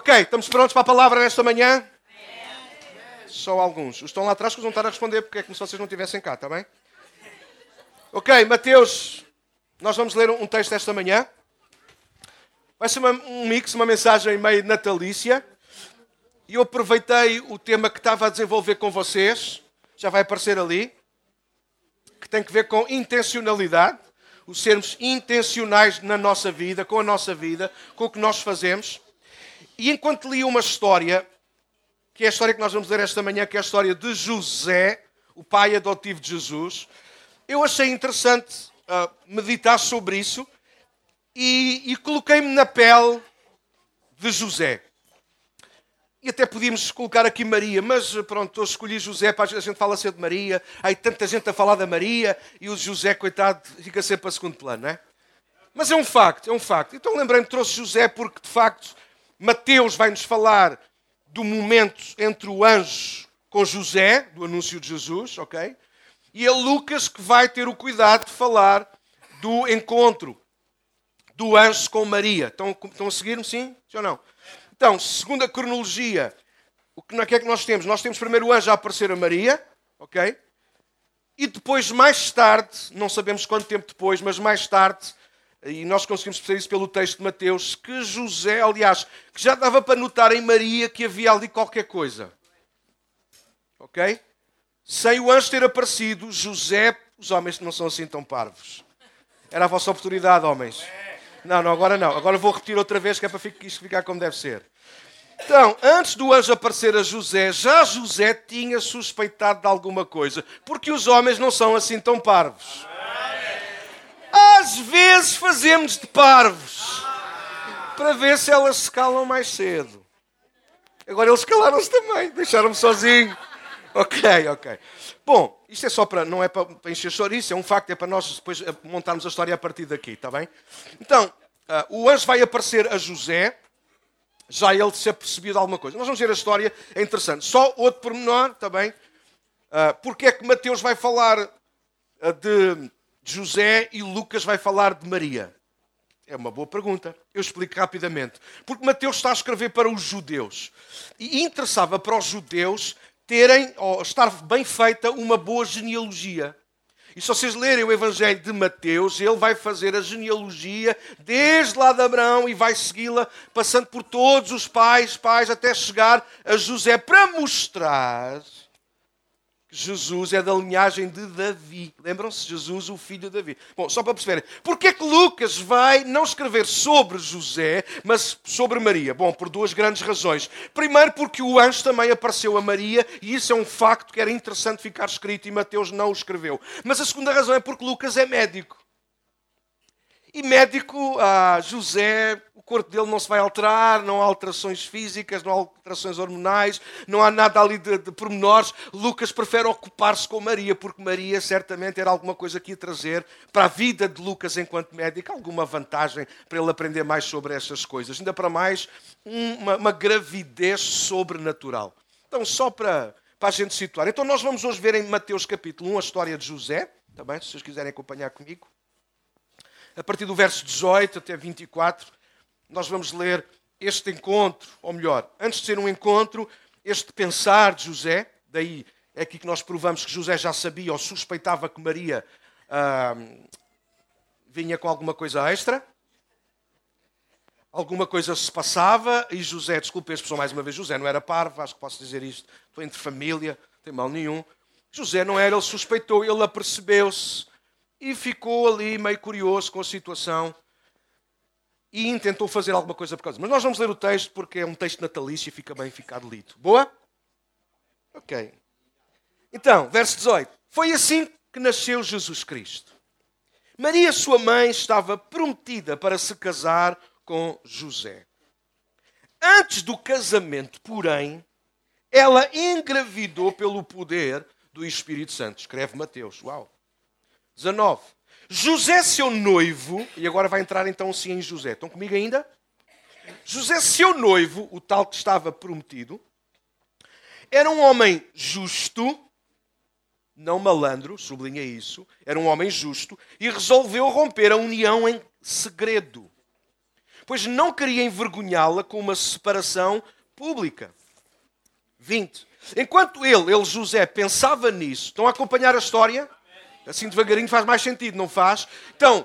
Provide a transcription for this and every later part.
Ok, estamos prontos para a palavra nesta manhã? Só alguns. Os estão lá atrás que vão estar a responder porque é como se vocês não estivessem cá, está bem? Ok, Mateus, nós vamos ler um texto esta manhã. Vai ser uma, um mix, uma mensagem meio natalícia. E eu aproveitei o tema que estava a desenvolver com vocês, já vai aparecer ali, que tem que ver com intencionalidade, o sermos intencionais na nossa vida, com a nossa vida, com o que nós fazemos. E enquanto li uma história, que é a história que nós vamos ler esta manhã, que é a história de José, o pai adotivo de Jesus, eu achei interessante uh, meditar sobre isso e, e coloquei-me na pele de José. E até podíamos colocar aqui Maria, mas pronto, eu escolhi José, para a gente fala sempre de Maria, há tanta gente a falar da Maria e o José, coitado, fica sempre a segundo plano, não é? Mas é um facto, é um facto. Então lembrei-me, trouxe José porque de facto Mateus vai-nos falar do momento entre o anjo com José, do anúncio de Jesus, ok? E é Lucas que vai ter o cuidado de falar do encontro do anjo com Maria. Estão, estão a seguir-me, sim? Sim ou não? Então, segundo a cronologia, o que, que é que nós temos? Nós temos primeiro o anjo a aparecer a Maria, ok? E depois, mais tarde, não sabemos quanto tempo depois, mas mais tarde, e nós conseguimos perceber isso pelo texto de Mateus, que José, aliás, que já dava para notar em Maria que havia ali qualquer coisa. Ok? Sem o anjo ter aparecido, José, os homens não são assim tão parvos. Era a vossa oportunidade, homens. Não, não, agora não. Agora vou repetir outra vez que é para isto ficar como deve ser. Então, antes do anjo aparecer a José, já José tinha suspeitado de alguma coisa, porque os homens não são assim tão parvos. Às vezes fazemos de parvos para ver se elas se calam mais cedo. Agora eles calaram-se também, deixaram-me sozinho. Ok, ok. Bom, isto é só para, não é para, para encher chouriço, é um facto, é para nós depois eh, montarmos a história a partir daqui, está bem? Então, uh, o anjo vai aparecer a José, já ele se apercebido de alguma coisa. Nós vamos ver a história, é interessante. Só outro pormenor, está bem? Uh, porque é que Mateus vai falar uh, José e Lucas vai falar de Maria? É uma boa pergunta. Eu explico rapidamente. Porque Mateus está a escrever para os judeus. E interessava para os judeus terem, ou estar bem feita, uma boa genealogia. E se vocês lerem o Evangelho de Mateus, ele vai fazer a genealogia desde lá de Abraão e vai segui-la, passando por todos os pais, pais, até chegar a José, para mostrar Jesus é da linhagem de Davi. Lembram-se? Jesus, o filho de Davi. Bom, só para perceberem. Porquê é que Lucas vai não escrever sobre José, mas sobre Maria? Bom, por duas grandes razões. Primeiro, porque o anjo também apareceu a Maria, e isso é um facto que era interessante ficar escrito e Mateus não o escreveu. Mas a segunda razão é porque Lucas é médico. E médico, ah, José, corpo dele não se vai alterar, não há alterações físicas, não há alterações hormonais, não há nada ali de, de pormenores. Lucas prefere ocupar-se com Maria, porque Maria certamente era alguma coisa que ia trazer para a vida de Lucas enquanto médico, alguma vantagem para ele aprender mais sobre essas coisas. Ainda para mais, uma, uma gravidez sobrenatural. Então, só para, para a gente situar. Então, nós vamos hoje ver em Mateus capítulo 1 a história de José, também, se vocês quiserem acompanhar comigo a partir do verso 18 até 24, nós vamos ler este encontro, ou melhor, antes de ser um encontro, este pensar de José, daí é aqui que nós provamos que José já sabia ou suspeitava que Maria ah, vinha com alguma coisa extra. Alguma coisa se passava e José, desculpe a expressão mais uma vez, José não era parvo, acho que posso dizer isto, foi entre família, não tem mal nenhum. José não era, ele suspeitou, ele apercebeu-se e ficou ali meio curioso com a situação e intentou fazer alguma coisa por causa. Mas nós vamos ler o texto porque é um texto natalício e fica bem ficar lido. Boa? Ok. Então, verso 18. Foi assim que nasceu Jesus Cristo. Maria, sua mãe, estava prometida para se casar com José. Antes do casamento, porém, ela engravidou pelo poder do Espírito Santo. Escreve Mateus. Uau! 19. José, seu noivo, e agora vai entrar então sim em José. Estão comigo ainda? José, seu noivo, o tal que estava prometido, era um homem justo, não malandro, sublinha isso, era um homem justo, e resolveu romper a união em segredo. pois não queria envergonhá-la com uma separação pública. 20. Enquanto ele, ele José, pensava nisso, estão a acompanhar a história? Assim devagarinho faz mais sentido, não faz? Então,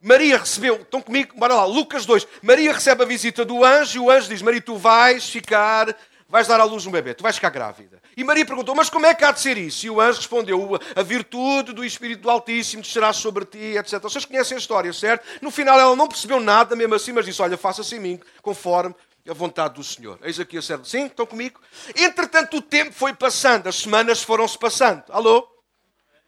Maria recebeu, estão comigo, bora lá, Lucas 2. Maria recebe a visita do anjo e o anjo diz: Maria, tu vais ficar, vais dar à luz um bebê, tu vais ficar grávida. E Maria perguntou: Mas como é que há de ser isso? E o anjo respondeu: A virtude do Espírito do Altíssimo descerá sobre ti, etc. Vocês conhecem a história, certo? No final ela não percebeu nada, mesmo assim, mas disse: Olha, faça-se em mim, conforme a vontade do Senhor. Eis aqui a serva. Sim, estão comigo? Entretanto, o tempo foi passando, as semanas foram-se passando. Alô?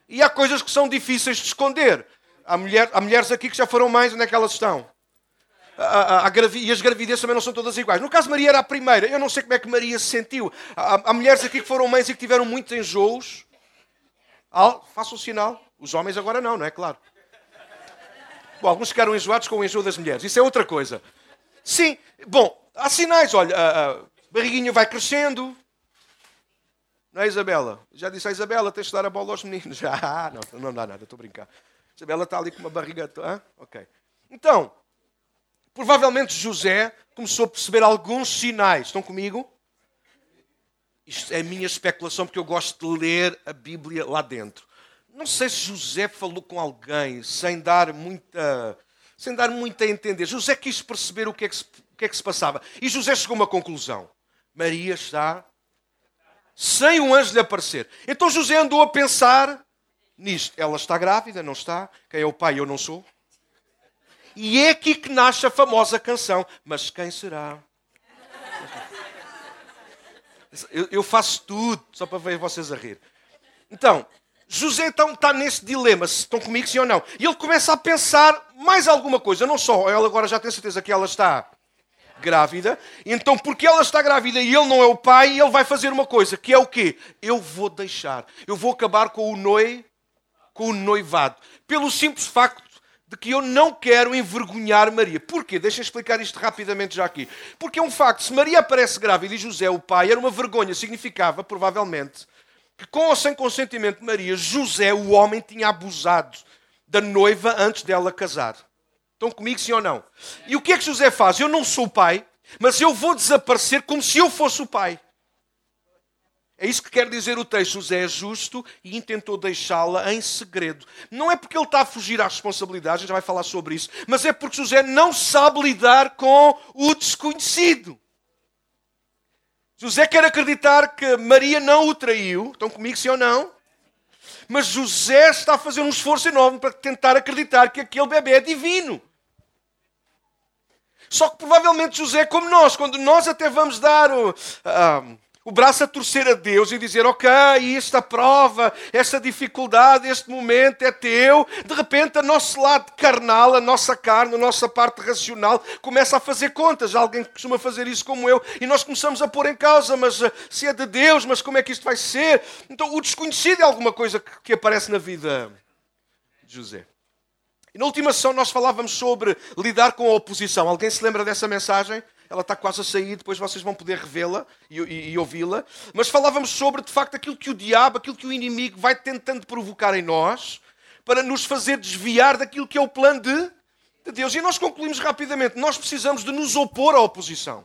E há coisas que são difíceis de esconder. Há, mulher, há mulheres aqui que já foram mães, onde é que elas estão? Há, há, e as gravidezes também não são todas iguais. No caso, Maria era a primeira. Eu não sei como é que Maria se sentiu. Há, há mulheres aqui que foram mães e que tiveram muitos enjoos. Faça o sinal. Os homens agora não, não é claro? Bom, alguns ficaram enjoados com o enjoo das mulheres. Isso é outra coisa. Sim, bom, há sinais. Olha, a, a barriguinha vai crescendo, não é, Isabela? Já disse a Isabela, tens de dar a bola aos meninos. Já, não, não dá nada, estou a brincar. Isabela está ali com uma barriga. Ah, ok. Então, provavelmente José começou a perceber alguns sinais. Estão comigo? Isto é a minha especulação, porque eu gosto de ler a Bíblia lá dentro. Não sei se José falou com alguém sem dar muita, sem dar muito a entender. José quis perceber o que, é que se, o que é que se passava. E José chegou a uma conclusão. Maria está sem um anjo lhe aparecer. Então José andou a pensar nisto. Ela está grávida, não está? Quem é o pai? Eu não sou. E é aqui que nasce a famosa canção. Mas quem será? Eu, faço tudo só para ver vocês a rir. Então, José então está nesse dilema, se estão comigo, sim ou não. E ele começa a pensar mais alguma coisa. Não só, ela agora já tem certeza que ela está grávida. Então, porque ela está grávida e ele não é o pai, ele vai fazer uma coisa, que é o quê? Eu vou deixar. Eu vou acabar com o noi, com o noivado. Pelo simples facto de que eu não quero envergonhar Maria. Porquê? Deixa eu explicar isto rapidamente já aqui. Porque é um facto. Se Maria aparece grávida e José, o pai, era uma vergonha. Significava, provavelmente, que com ou sem consentimento de Maria, José, o homem, tinha abusado da noiva antes dela casar. Estão comigo, sim ou não? E o que é que José faz? Eu não sou o pai, mas eu vou desaparecer como se eu fosse o pai. É isso que quer dizer o texto. José é justo e intentou deixá-la em segredo. Não é porque ele está a fugir às responsabilidades, já vai falar sobre isso, mas é porque José não sabe lidar com o desconhecido. José quer acreditar que Maria não o traiu. Estão comigo, sim ou não? Mas José está a fazer um esforço enorme para tentar acreditar que aquele bebê é divino. Só que provavelmente José, como nós, quando nós até vamos dar o, uh, o braço a torcer a Deus e dizer: Ok, esta prova, esta dificuldade, este momento é teu, de repente, o nosso lado carnal, a nossa carne, a nossa parte racional começa a fazer contas. Alguém que costuma fazer isso como eu, e nós começamos a pôr em causa: Mas uh, se é de Deus, mas como é que isto vai ser? Então, o desconhecido é alguma coisa que aparece na vida de José. Na última sessão nós falávamos sobre lidar com a oposição. Alguém se lembra dessa mensagem? Ela está quase a sair, depois vocês vão poder revê-la e, e, e ouvi-la. Mas falávamos sobre, de facto, aquilo que o diabo, aquilo que o inimigo vai tentando provocar em nós para nos fazer desviar daquilo que é o plano de, de Deus. E nós concluímos rapidamente: nós precisamos de nos opor à oposição.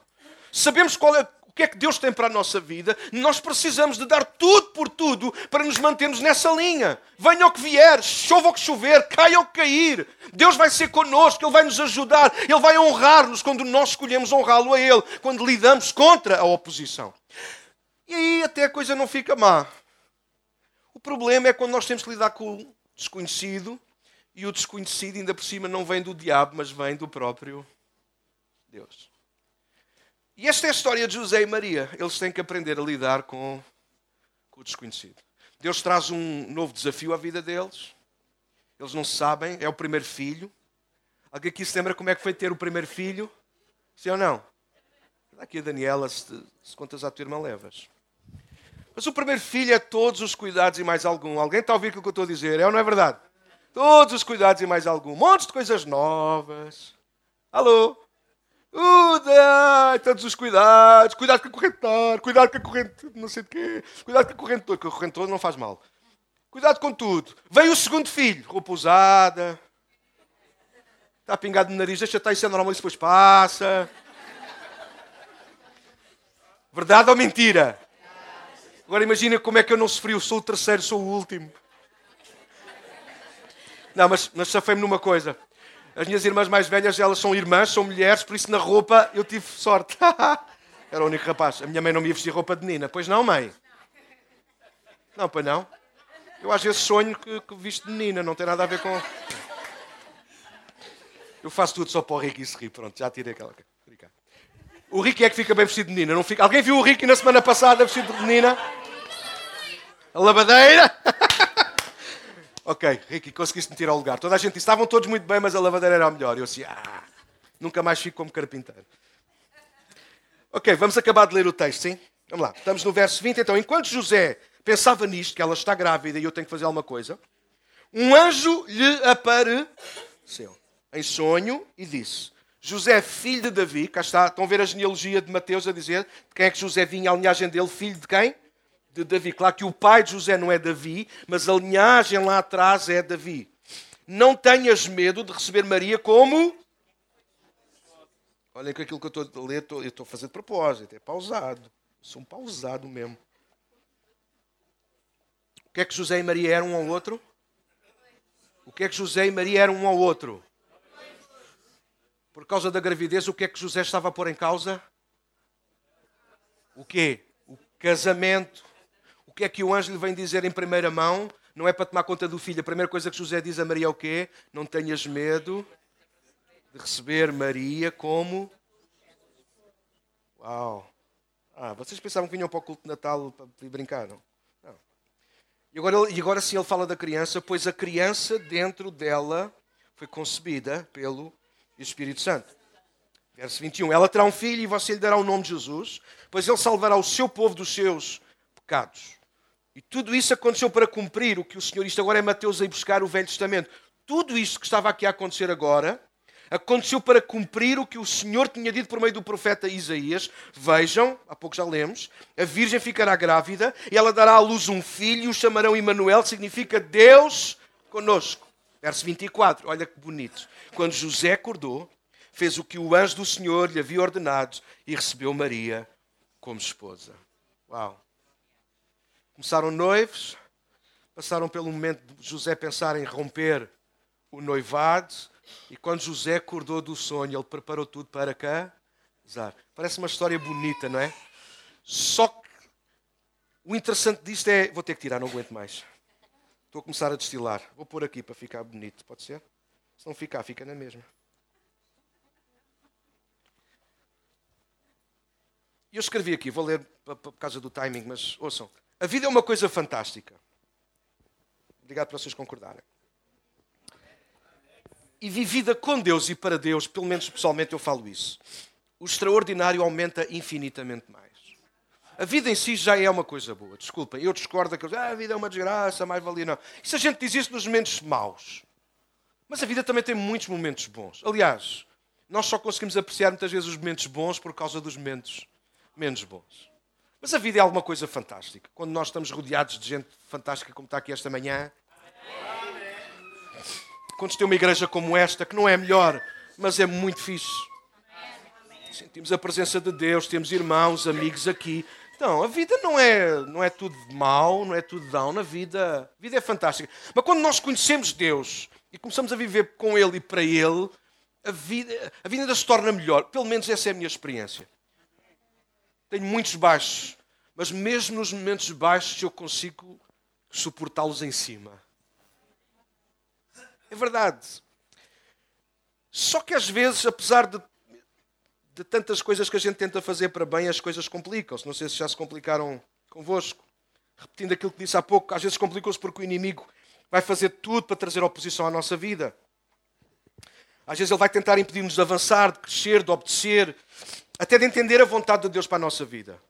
Sabemos qual é o que é que Deus tem para a nossa vida, nós precisamos de dar tudo por tudo para nos mantermos nessa linha. Venha o que vier, chova o que chover, caia o que cair. Deus vai ser connosco, Ele vai nos ajudar, Ele vai honrar-nos quando nós escolhemos honrá-lo a Ele, quando lidamos contra a oposição. E aí até a coisa não fica má. O problema é quando nós temos que lidar com o desconhecido e o desconhecido ainda por cima não vem do diabo, mas vem do próprio Deus. E esta é a história de José e Maria. Eles têm que aprender a lidar com, com o desconhecido. Deus traz um novo desafio à vida deles. Eles não sabem, é o primeiro filho. Alguém aqui se lembra como é que foi ter o primeiro filho? Sim ou não? Aqui a Daniela, se, se contas à tua irmã, levas. Mas o primeiro filho é todos os cuidados e mais algum. Alguém está a ouvir o que eu estou a dizer? É ou não é verdade? Todos os cuidados e mais algum. Um monte de coisas novas. Alô? Uh, tantos os cuidados, cuidado com a correntar, cuidado com a corrente, não sei de quê, cuidado com a corrente toda, que a corrente toda não faz mal. Cuidado com tudo. Veio o segundo filho, roupa usada. Está pingado no nariz, deixa estar, isso é normal, isso depois passa. Verdade ou mentira? Agora imagina como é que eu não sofri, eu sou o terceiro, sou o último. Não, mas, mas safei-me numa coisa. As minhas irmãs mais velhas, elas são irmãs, são mulheres, por isso na roupa eu tive sorte. Era o único rapaz. A minha mãe não me ia vestir roupa de menina. Pois não, mãe? Não, pois não. Eu às vezes sonho que, que visto de menina, não tem nada a ver com. Eu faço tudo só para o Ricky se rir. Pronto, já tirei aquela. O Ricky é que fica bem vestido de menina. Não fica... Alguém viu o Ricky na semana passada vestido de menina? A lavadeira? ok, Ricky, conseguiste-me tirar o lugar. Toda a gente disse, estavam todos muito bem, mas a lavadeira era a melhor. Eu assim, ah, nunca mais fico como carpinteiro. Ok, vamos acabar de ler o texto, sim? Vamos lá, estamos no verso 20. Então, enquanto José pensava nisto, que ela está grávida e eu tenho que fazer alguma coisa, um anjo lhe apareceu em sonho e disse: José, filho de Davi, cá está, estão a ver a genealogia de Mateus a dizer de quem é que José vinha, a linhagem dele, filho de quem? De Davi. Claro que o pai de José não é Davi, mas a linhagem lá atrás é Davi. Não tenhas medo de receber Maria como. Olhem que aquilo que eu estou a ler, eu estou a fazer de propósito, é pausado. Sou um pausado mesmo. O que é que José e Maria eram um ao outro? O que é que José e Maria eram um ao outro? Por causa da gravidez, o que é que José estava a pôr em causa? O quê? O casamento. O que é que o anjo lhe vem dizer em primeira mão? Não é para tomar conta do filho. A primeira coisa que José diz a Maria é o quê? Não tenhas medo de receber Maria como. Uau! Ah, vocês pensavam que vinham para o culto de Natal para brincar, não? não. E, agora, e agora sim ele fala da criança, pois a criança dentro dela foi concebida pelo Espírito Santo. Verso 21. Ela terá um filho e você lhe dará o nome de Jesus, pois ele salvará o seu povo dos seus pecados. E tudo isso aconteceu para cumprir o que o Senhor, isto agora é Mateus a ir buscar o Velho Testamento. Tudo isto que estava aqui a acontecer agora, aconteceu para cumprir o que o Senhor tinha dito por meio do profeta Isaías. Vejam, há pouco já lemos, a virgem ficará grávida e ela dará à luz um filho, o chamarão Emanuel, significa Deus conosco. Verso 24, olha que bonito. Quando José acordou, fez o que o anjo do Senhor lhe havia ordenado e recebeu Maria como esposa. Uau! Começaram noivos, passaram pelo momento de José pensar em romper o noivado, e quando José acordou do sonho, ele preparou tudo para casar. Parece uma história bonita, não é? Só que o interessante disto é. Vou ter que tirar, não aguento mais. Estou a começar a destilar. Vou pôr aqui para ficar bonito, pode ser? Se não ficar, fica na mesma. Eu escrevi aqui, vou ler por causa do timing, mas ouçam. A vida é uma coisa fantástica. Obrigado por vocês concordarem. E vivida com Deus e para Deus, pelo menos pessoalmente eu falo isso, o extraordinário aumenta infinitamente mais. A vida em si já é uma coisa boa. Desculpem, eu discordo daqueles. Ah, a vida é uma desgraça, mais valia não. Isso a gente diz isso nos momentos maus. Mas a vida também tem muitos momentos bons. Aliás, nós só conseguimos apreciar muitas vezes os momentos bons por causa dos momentos menos bons. Mas a vida é alguma coisa fantástica. Quando nós estamos rodeados de gente fantástica como está aqui esta manhã. Quando tem uma igreja como esta, que não é melhor, mas é muito fixe. Sentimos a presença de Deus, temos irmãos, amigos aqui. Então, a vida não é, não é tudo mau, não é tudo down. A vida, a vida é fantástica. Mas quando nós conhecemos Deus e começamos a viver com Ele e para Ele, a vida, a vida ainda se torna melhor. Pelo menos essa é a minha experiência. Tenho muitos baixos, mas mesmo nos momentos baixos eu consigo suportá-los em cima. É verdade. Só que às vezes, apesar de de tantas coisas que a gente tenta fazer para bem, as coisas complicam-se. Não sei se já se complicaram convosco. Repetindo aquilo que disse há pouco, às vezes complicam-se porque o inimigo vai fazer tudo para trazer oposição à nossa vida. Às vezes ele vai tentar impedir-nos de avançar, de crescer, de obedecer, até de entender a vontade de Deus para a nossa vida.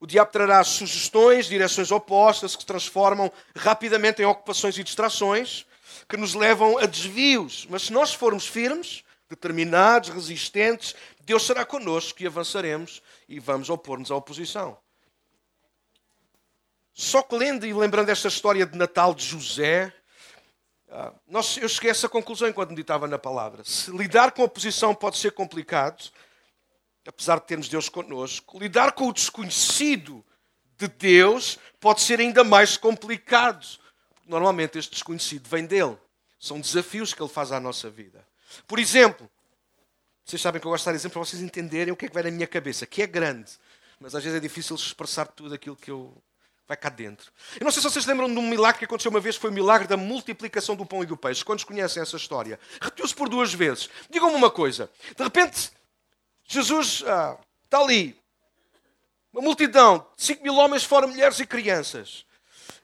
O diabo trará sugestões, direções opostas que se transformam rapidamente em ocupações e distrações que nos levam a desvios. Mas se nós formos firmes, determinados, resistentes, Deus será connosco e avançaremos e vamos opor-nos à oposição. Só que lendo e lembrando esta história de Natal de José, Ah, eu cheguei a essa conclusão enquanto meditava na palavra. Se lidar com a oposição pode ser complicado, apesar de termos Deus connosco, lidar com o desconhecido de Deus pode ser ainda mais complicado. Normalmente este desconhecido vem dele. São desafios que ele faz à nossa vida. Por exemplo, vocês sabem que eu gosto de dar exemplo para vocês entenderem o que é que vai na minha cabeça, que é grande, mas às vezes é difícil expressar tudo aquilo que eu vai cá dentro. Eu não sei se vocês lembram de um milagre que aconteceu uma vez, foi o milagre da multiplicação do pão e do peixe. Quantos conhecem essa história? Repetiu-se por duas vezes. Digam-me uma coisa. De repente, Jesus ah, está ali. Uma multidão, 5 mil homens, fora mulheres e crianças.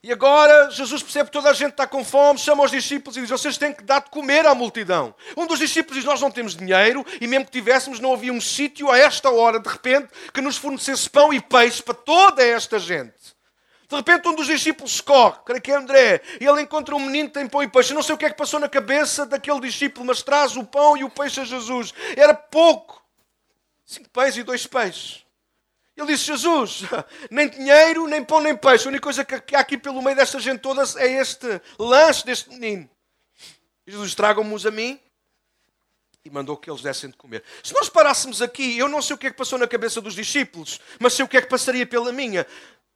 E agora Jesus percebe que toda a gente está com fome, chama os discípulos e diz: Vocês têm que dar de comer à multidão. Um dos discípulos diz: Nós não temos dinheiro e, mesmo que tivéssemos, não havia um sítio a esta hora, de repente, que nos fornecesse pão e peixe para toda esta gente. De repente, um dos discípulos corre, creio que é André, e ele encontra um menino que tem pão e peixe. Eu não sei o que é que passou na cabeça daquele discípulo, mas traz o pão e o peixe a Jesus. Era pouco. Cinco pães e dois peixes. Ele disse: Jesus, nem dinheiro, nem pão, nem peixe. A única coisa que há aqui pelo meio desta gente toda é este lanche deste menino. Jesus, tragam-nos a mim. E mandou que eles dessem de comer. Se nós parássemos aqui, eu não sei o que é que passou na cabeça dos discípulos, mas sei o que é que passaria pela minha.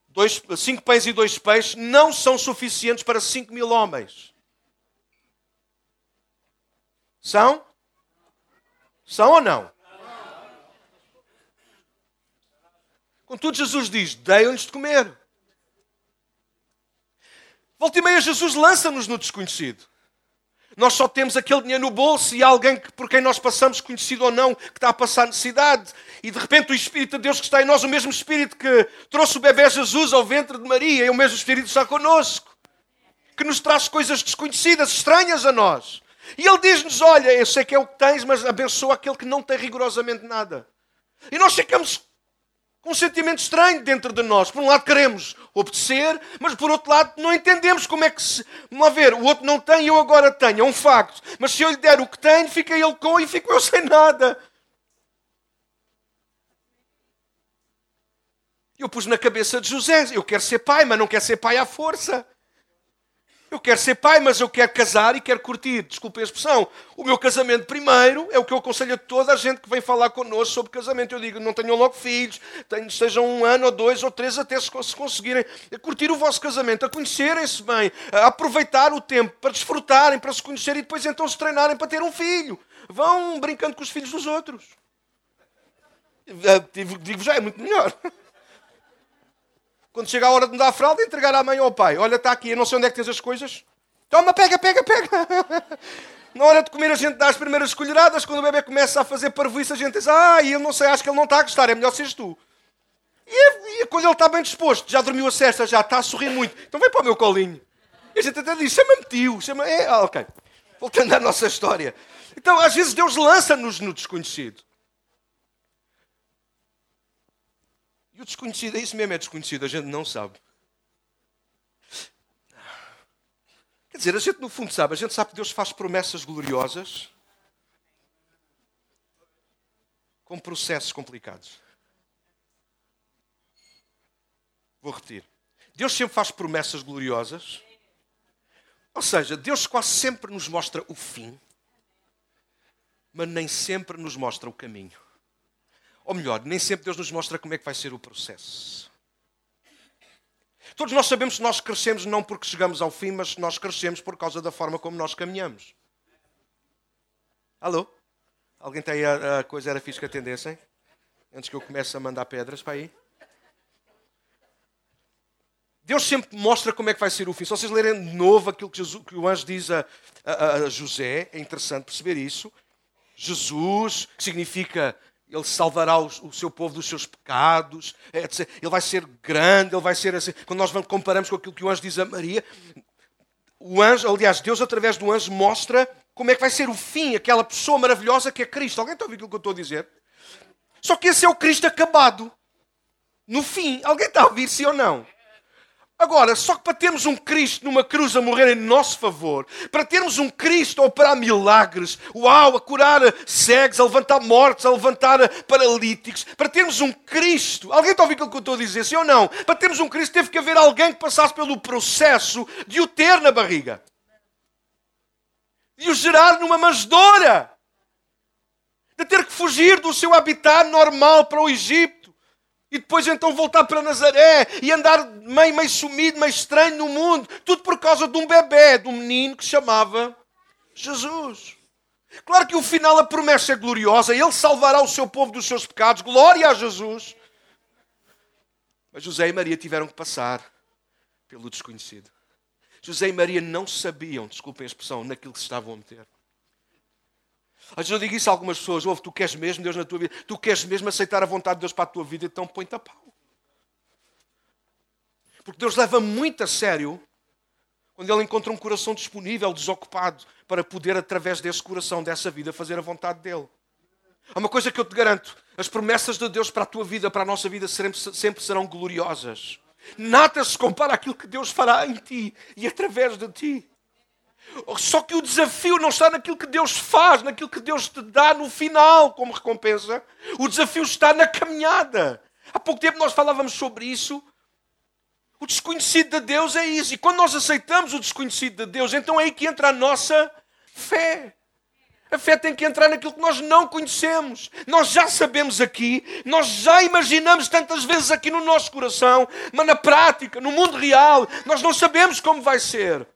Dois, cinco pães e dois peixes não são suficientes para cinco mil homens. São? São ou não? Contudo, Jesus diz: Deem-lhes de comer. Volta e meia, Jesus lança-nos no desconhecido. Nós só temos aquele dinheiro no bolso e alguém que, por quem nós passamos, conhecido ou não, que está a passar necessidade. E de repente o Espírito de Deus que está em nós, o mesmo Espírito que trouxe o bebê Jesus ao ventre de Maria, é o mesmo Espírito que está connosco. Que nos traz coisas desconhecidas, estranhas a nós. E Ele diz-nos: Olha, eu sei que é o que tens, mas abençoa aquele que não tem rigorosamente nada. E nós ficamos um sentimento estranho dentro de nós. Por um lado queremos obedecer, mas por outro lado não entendemos como é que se. Vamos ver, o outro não tem eu agora tenho. É um facto. Mas se eu lhe der o que tenho, fica ele com e fico eu sem nada. Eu pus na cabeça de José: eu quero ser pai, mas não quero ser pai à força. Eu quero ser pai, mas eu quero casar e quero curtir. Desculpe a expressão. O meu casamento primeiro é o que eu aconselho a toda a gente que vem falar connosco sobre casamento. Eu digo, não tenham logo filhos, tenham, sejam um ano ou dois ou três até se conseguirem a curtir o vosso casamento, a conhecerem-se bem, a aproveitar o tempo para desfrutarem, para se conhecerem e depois então se treinarem para ter um filho. Vão brincando com os filhos dos outros. Digo já, é muito melhor. Quando chega a hora de me dar a fralda, entregar à mãe ou ao pai. Olha, está aqui, eu não sei onde é que tens as coisas. Toma, pega, pega, pega. Na hora de comer, a gente dá as primeiras colheradas. Quando o bebê começa a fazer parvoíce, a gente diz: Ah, eu não sei, acho que ele não está a gostar, é melhor seres tu. E, e quando ele está bem disposto, já dormiu a cesta, já está a sorrir muito, então vem para o meu colinho. E a gente até diz: Chama-me tio, chama é, ok. Voltando à nossa história. Então, às vezes, Deus lança-nos no desconhecido. E o desconhecido, é isso mesmo, é desconhecido, a gente não sabe. Quer dizer, a gente no fundo sabe, a gente sabe que Deus faz promessas gloriosas com processos complicados. Vou repetir. Deus sempre faz promessas gloriosas. Ou seja, Deus quase sempre nos mostra o fim, mas nem sempre nos mostra o caminho. Ou melhor, nem sempre Deus nos mostra como é que vai ser o processo. Todos nós sabemos que nós crescemos não porque chegamos ao fim, mas nós crescemos por causa da forma como nós caminhamos. Alô? Alguém tem a, a coisa era fixe que atendessem? Antes que eu comece a mandar pedras para aí. Deus sempre mostra como é que vai ser o fim. Se vocês lerem de novo aquilo que, Jesus, que o anjo diz a, a, a José, é interessante perceber isso. Jesus, que significa ele salvará o seu povo dos seus pecados. É ele vai ser grande, ele vai ser assim. Quando nós comparamos com aquilo que o anjo diz a Maria, o anjo, aliás, Deus através do anjo mostra como é que vai ser o fim, aquela pessoa maravilhosa que é Cristo. Alguém está a ouvir aquilo que eu estou a dizer? Só que esse é o Cristo acabado. No fim, alguém está a ouvir, sim ou não? Agora, só que para termos um Cristo numa cruz a morrer em nosso favor, para termos um Cristo a operar milagres, uau, a curar cegos, a levantar mortos, a levantar paralíticos, para termos um Cristo, alguém está a ouvir aquilo que eu estou a dizer, sim ou não? Para termos um Cristo teve que haver alguém que passasse pelo processo de o ter na barriga. de o gerar numa manjedoura, de ter que fugir do seu habitat normal para o Egito e depois então voltar para Nazaré e andar meio, meio sumido, meio estranho no mundo, tudo por causa de um bebê, de um menino que se chamava Jesus. Claro que o final, a promessa é gloriosa, ele salvará o seu povo dos seus pecados, glória a Jesus. Mas José e Maria tiveram que passar pelo desconhecido. José e Maria não sabiam, desculpem a expressão, naquilo que se estavam a meter. Às vezes eu digo isso a algumas pessoas: ouve, tu queres mesmo Deus na tua vida, tu queres mesmo aceitar a vontade de Deus para a tua vida, então põe-te a pau. Porque Deus leva muito a sério quando Ele encontra um coração disponível, desocupado, para poder, através desse coração, dessa vida, fazer a vontade dEle. Há uma coisa que eu te garanto: as promessas de Deus para a tua vida, para a nossa vida, sempre, sempre serão gloriosas. Nada se compara àquilo que Deus fará em ti e através de ti. Só que o desafio não está naquilo que Deus faz, naquilo que Deus te dá no final como recompensa. O desafio está na caminhada. Há pouco tempo nós falávamos sobre isso. O desconhecido de Deus é isso. E quando nós aceitamos o desconhecido de Deus, então é aí que entra a nossa fé. A fé tem que entrar naquilo que nós não conhecemos. Nós já sabemos aqui, nós já imaginamos tantas vezes aqui no nosso coração, mas na prática, no mundo real, nós não sabemos como vai ser.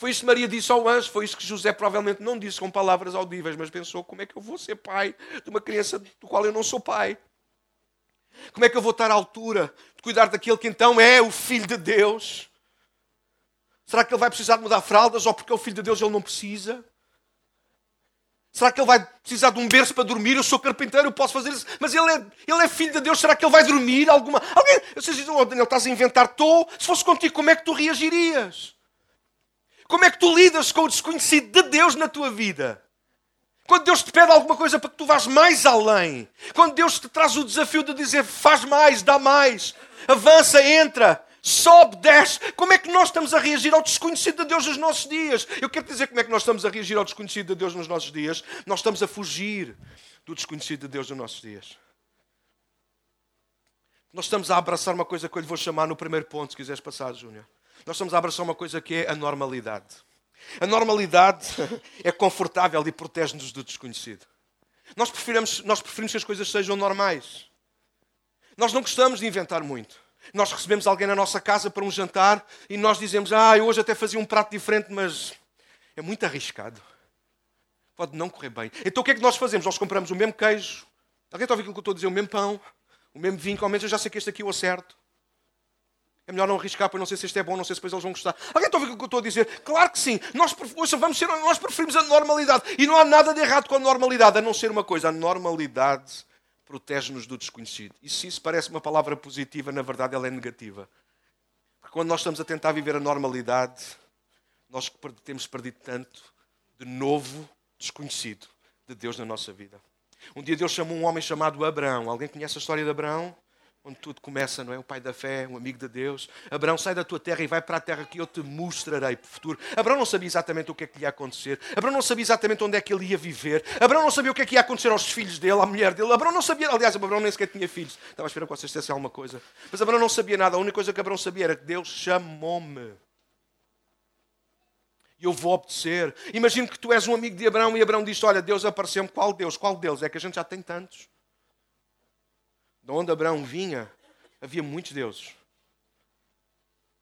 Foi isso que Maria disse ao anjo, foi isso que José provavelmente não disse com palavras audíveis, mas pensou: como é que eu vou ser pai de uma criança do qual eu não sou pai? Como é que eu vou estar à altura de cuidar daquele que então é o filho de Deus? Será que ele vai precisar de mudar fraldas ou porque é o filho de Deus ele não precisa? Será que ele vai precisar de um berço para dormir? Eu sou carpinteiro, eu posso fazer isso. Mas ele é, ele é filho de Deus, será que ele vai dormir? Alguma... Alguém... Vocês dizem, oh, Daniel, estás a inventar? Estou. Se fosse contigo, como é que tu reagirias? Como é que tu lidas com o desconhecido de Deus na tua vida? Quando Deus te pede alguma coisa para que tu vás mais além. Quando Deus te traz o desafio de dizer faz mais, dá mais, avança, entra sobe, desce. Como é que nós estamos a reagir ao desconhecido de Deus nos nossos dias? Eu quero dizer como é que nós estamos a reagir ao desconhecido de Deus nos nossos dias. Nós estamos a fugir do desconhecido de Deus nos nossos dias. Nós estamos a abraçar uma coisa que eu lhe vou chamar no primeiro ponto, se quiseres passar, Júnior. Nós estamos a abraçar uma coisa que é a normalidade. A normalidade é confortável e protege-nos do desconhecido. Nós preferimos, nós preferimos que as coisas sejam normais. Nós não gostamos de inventar muito. Nós recebemos alguém na nossa casa para um jantar e nós dizemos: Ah, eu hoje até fazia um prato diferente, mas é muito arriscado. Pode não correr bem. Então o que é que nós fazemos? Nós compramos o mesmo queijo. Alguém está a ouvir aquilo que eu estou a dizer? O mesmo pão, o mesmo vinho, ao menos eu já sei que este aqui eu acerto. É melhor não arriscar, pois não sei se este é bom, não sei se depois eles vão gostar. Alguém está a ouvir o que eu estou a dizer? Claro que sim. Nós, vamos ser, nós preferimos a normalidade. E não há nada de errado com a normalidade, a não ser uma coisa. A normalidade protege-nos do desconhecido. E se isso parece uma palavra positiva, na verdade ela é negativa. Porque quando nós estamos a tentar viver a normalidade, nós temos perdido tanto de novo desconhecido de Deus na nossa vida. Um dia Deus chamou um homem chamado Abraão. Alguém conhece a história de Abraão? Onde tudo começa, não é? O pai da fé, um amigo de Deus. Abraão, sai da tua terra e vai para a terra que eu te mostrarei para o futuro. Abraão não sabia exatamente o que é que ia acontecer. Abraão não sabia exatamente onde é que ele ia viver. Abraão não sabia o que é que ia acontecer aos filhos dele, à mulher dele. Abraão não sabia, aliás, Abraão nem sequer tinha filhos. Estava a esperar que vocês dissessem alguma coisa. Mas Abraão não sabia nada. A única coisa que Abraão sabia era que Deus chamou-me. E eu vou obedecer. Imagino que tu és um amigo de Abraão e Abraão diz: Olha, Deus apareceu-me. Qual Deus? Qual deles? É que a gente já tem tantos. De onde Abraão vinha, havia muitos deuses.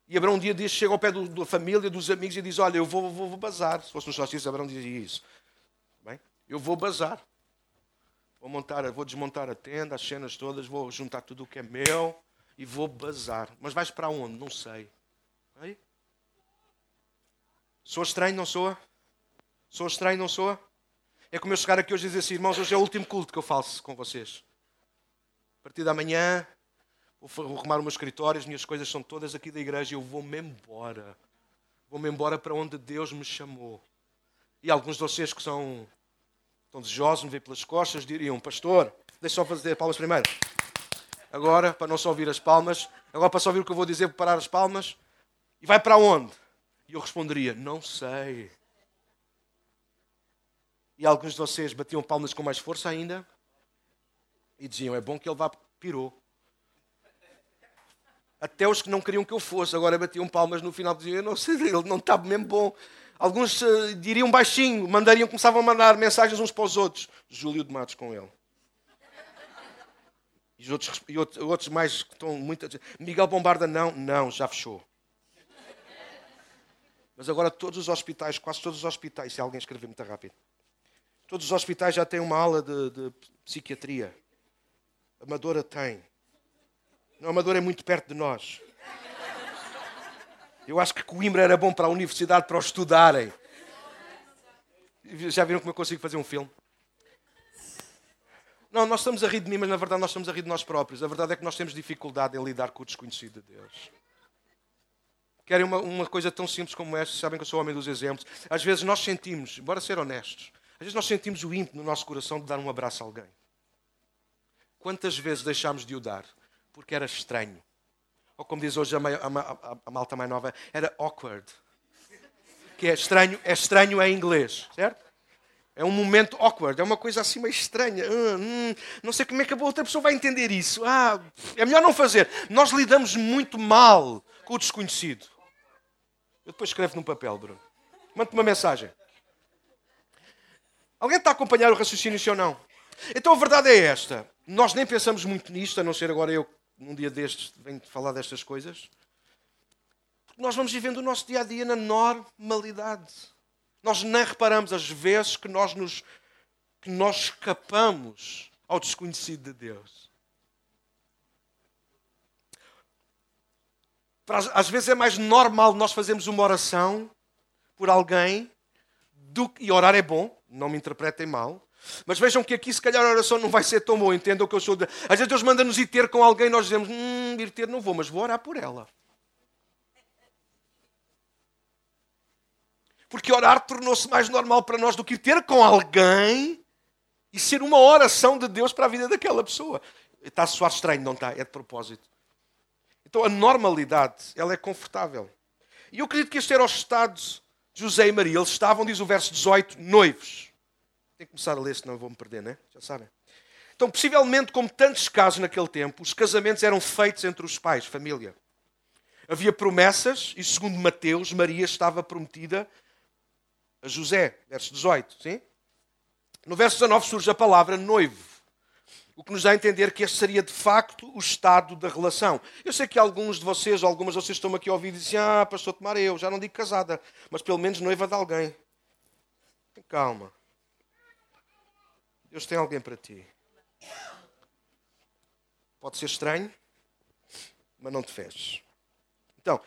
E Abraão um dia diz, chega ao pé do, da família, dos amigos e diz: Olha, eu vou, vou, vou bazar. Se fosse nos nossos Abraão dizia isso. Bem, eu vou bazar. Vou, montar, vou desmontar a tenda, as cenas todas, vou juntar tudo o que é meu e vou bazar. Mas vais para onde? Não sei. Aí? Sou estranho, não sou? Sou estranho, não sou? É como eu chegar aqui hoje e dizer assim, irmãos, hoje é o último culto que eu faço com vocês. Partir da manhã, vou arrumar o meu escritório, as minhas coisas são todas aqui da igreja e eu vou-me embora. Vou-me embora para onde Deus me chamou. E alguns de vocês que são tão desejosos, me ver pelas costas, diriam, pastor, deixa só fazer palmas primeiro. Agora, para não só ouvir as palmas, agora para só ouvir o que eu vou dizer, preparar as palmas. E vai para onde? E eu responderia, não sei. E alguns de vocês batiam palmas com mais força ainda e diziam: É bom que ele vá, pirou. Até os que não queriam que eu fosse, agora batiam palmas no final diziam: Eu não sei, ele não está mesmo bom. Alguns uh, diriam baixinho, mandariam, começavam a mandar mensagens uns para os outros. Júlio de Matos com ele. E outros, e outros mais que estão muito. Miguel Bombarda, não, não, já fechou. Mas agora todos os hospitais, quase todos os hospitais, se alguém escrever muito rápido, todos os hospitais já têm uma aula de, de psiquiatria. A Amadora tem. Não, a Amadora é muito perto de nós. Eu acho que Coimbra era bom para a universidade para o estudarem. Já viram como eu consigo fazer um filme? Não, nós estamos a rir de mim, mas na verdade nós estamos a rir de nós próprios. A verdade é que nós temos dificuldade em lidar com o desconhecido de Deus. Querem uma, uma coisa tão simples como esta? Sabem que eu sou o homem dos exemplos. Às vezes nós sentimos, bora ser honestos, às vezes nós sentimos o ímpeto no nosso coração de dar um abraço a alguém. Quantas vezes deixámos de o dar? Porque era estranho. Ou como diz hoje a, a, a, a malta mais nova, era awkward. Que é estranho, é estranho em inglês, certo? É um momento awkward, é uma coisa assim meio estranha. Hum, hum, não sei como é que a outra pessoa vai entender isso. Ah, é melhor não fazer. Nós lidamos muito mal com o desconhecido. Eu depois escrevo num papel, Bruno. Manda-te uma mensagem. Alguém está a acompanhar o raciocínio, sim ou não? Então a verdade é esta. Nós nem pensamos muito nisto, a não ser agora eu, num dia destes, venho falar destas coisas. Porque nós vamos vivendo o nosso dia a dia na normalidade. Nós nem reparamos as vezes que nós, nos, que nós escapamos ao desconhecido de Deus. Às vezes é mais normal nós fazermos uma oração por alguém do, e orar é bom, não me interpretem mal. Mas vejam que aqui, se calhar, a oração não vai ser tão boa. Entendam o que eu sou. De... Às vezes Deus manda-nos ir ter com alguém, nós dizemos: Hum, ir ter não vou, mas vou orar por ela. Porque orar tornou-se mais normal para nós do que ter com alguém e ser uma oração de Deus para a vida daquela pessoa. Está a soar estranho, não está? É de propósito. Então a normalidade, ela é confortável. E eu acredito que este era o estado de José e Maria. Eles estavam, diz o verso 18, noivos. Tenho que começar a ler, senão vou-me perder, não é? Já sabem. Então, possivelmente, como tantos casos naquele tempo, os casamentos eram feitos entre os pais, família. Havia promessas, e segundo Mateus, Maria estava prometida a José, verso 18, sim? No verso 19 surge a palavra noivo, o que nos dá a entender que este seria de facto o estado da relação. Eu sei que alguns de vocês, ou algumas de vocês estão aqui a ouvir e dizem: Ah, pastor Tomar, eu já não digo casada, mas pelo menos noiva de alguém. Calma. Deus tem alguém para ti. Pode ser estranho, mas não te feches. Então,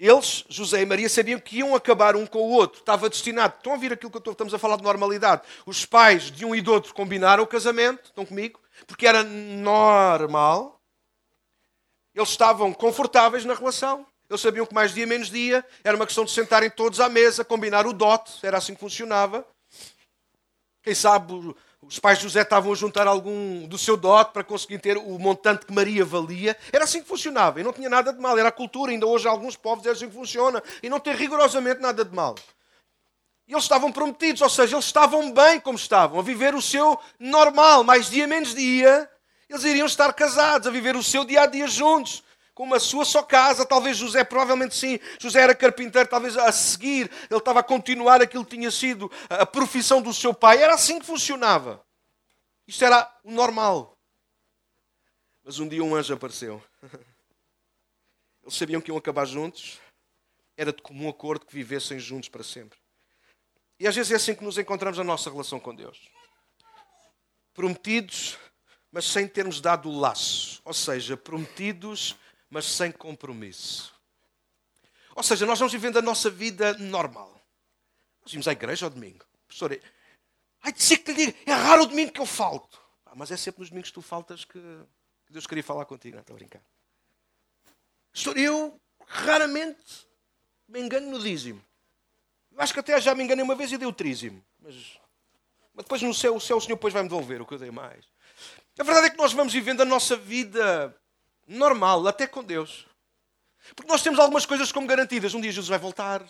eles, José e Maria, sabiam que iam acabar um com o outro. Estava destinado. Estão a ouvir aquilo que estamos a falar de normalidade? Os pais de um e do outro combinaram o casamento. Estão comigo? Porque era normal. Eles estavam confortáveis na relação. Eles sabiam que mais dia menos dia era uma questão de sentarem todos à mesa, combinar o dote. Era assim que funcionava. Quem sabe os pais de José estavam a juntar algum do seu dote para conseguir ter o montante que Maria valia. Era assim que funcionava e não tinha nada de mal. Era a cultura, ainda hoje alguns povos é assim que funciona e não tem rigorosamente nada de mal. E eles estavam prometidos, ou seja, eles estavam bem como estavam, a viver o seu normal, mais dia menos dia. Eles iriam estar casados, a viver o seu dia a dia juntos com uma sua só casa, talvez José, provavelmente sim, José era carpinteiro, talvez a seguir, ele estava a continuar aquilo que tinha sido a profissão do seu pai, era assim que funcionava. Isto era o normal. Mas um dia um anjo apareceu. Eles sabiam que iam acabar juntos, era de comum acordo que vivessem juntos para sempre. E às vezes é assim que nos encontramos na nossa relação com Deus. Prometidos, mas sem termos dado o laço. Ou seja, prometidos, mas sem compromisso. Ou seja, nós vamos vivendo a nossa vida normal. Nós vimos à igreja ao domingo. Professor, ai, disse que lhe digo, é raro o domingo que eu falto. Ah, mas é sempre nos domingos que tu faltas que Deus queria falar contigo. Não, estou a brincar. Pastor, eu raramente me engano no dízimo. Eu acho que até já me enganei uma vez e dei o trízimo. Mas, mas depois no céu, o céu o Senhor depois vai-me devolver o que eu dei mais. A verdade é que nós vamos vivendo a nossa vida normal, até com Deus. Porque nós temos algumas coisas como garantidas. Um dia Jesus vai voltar.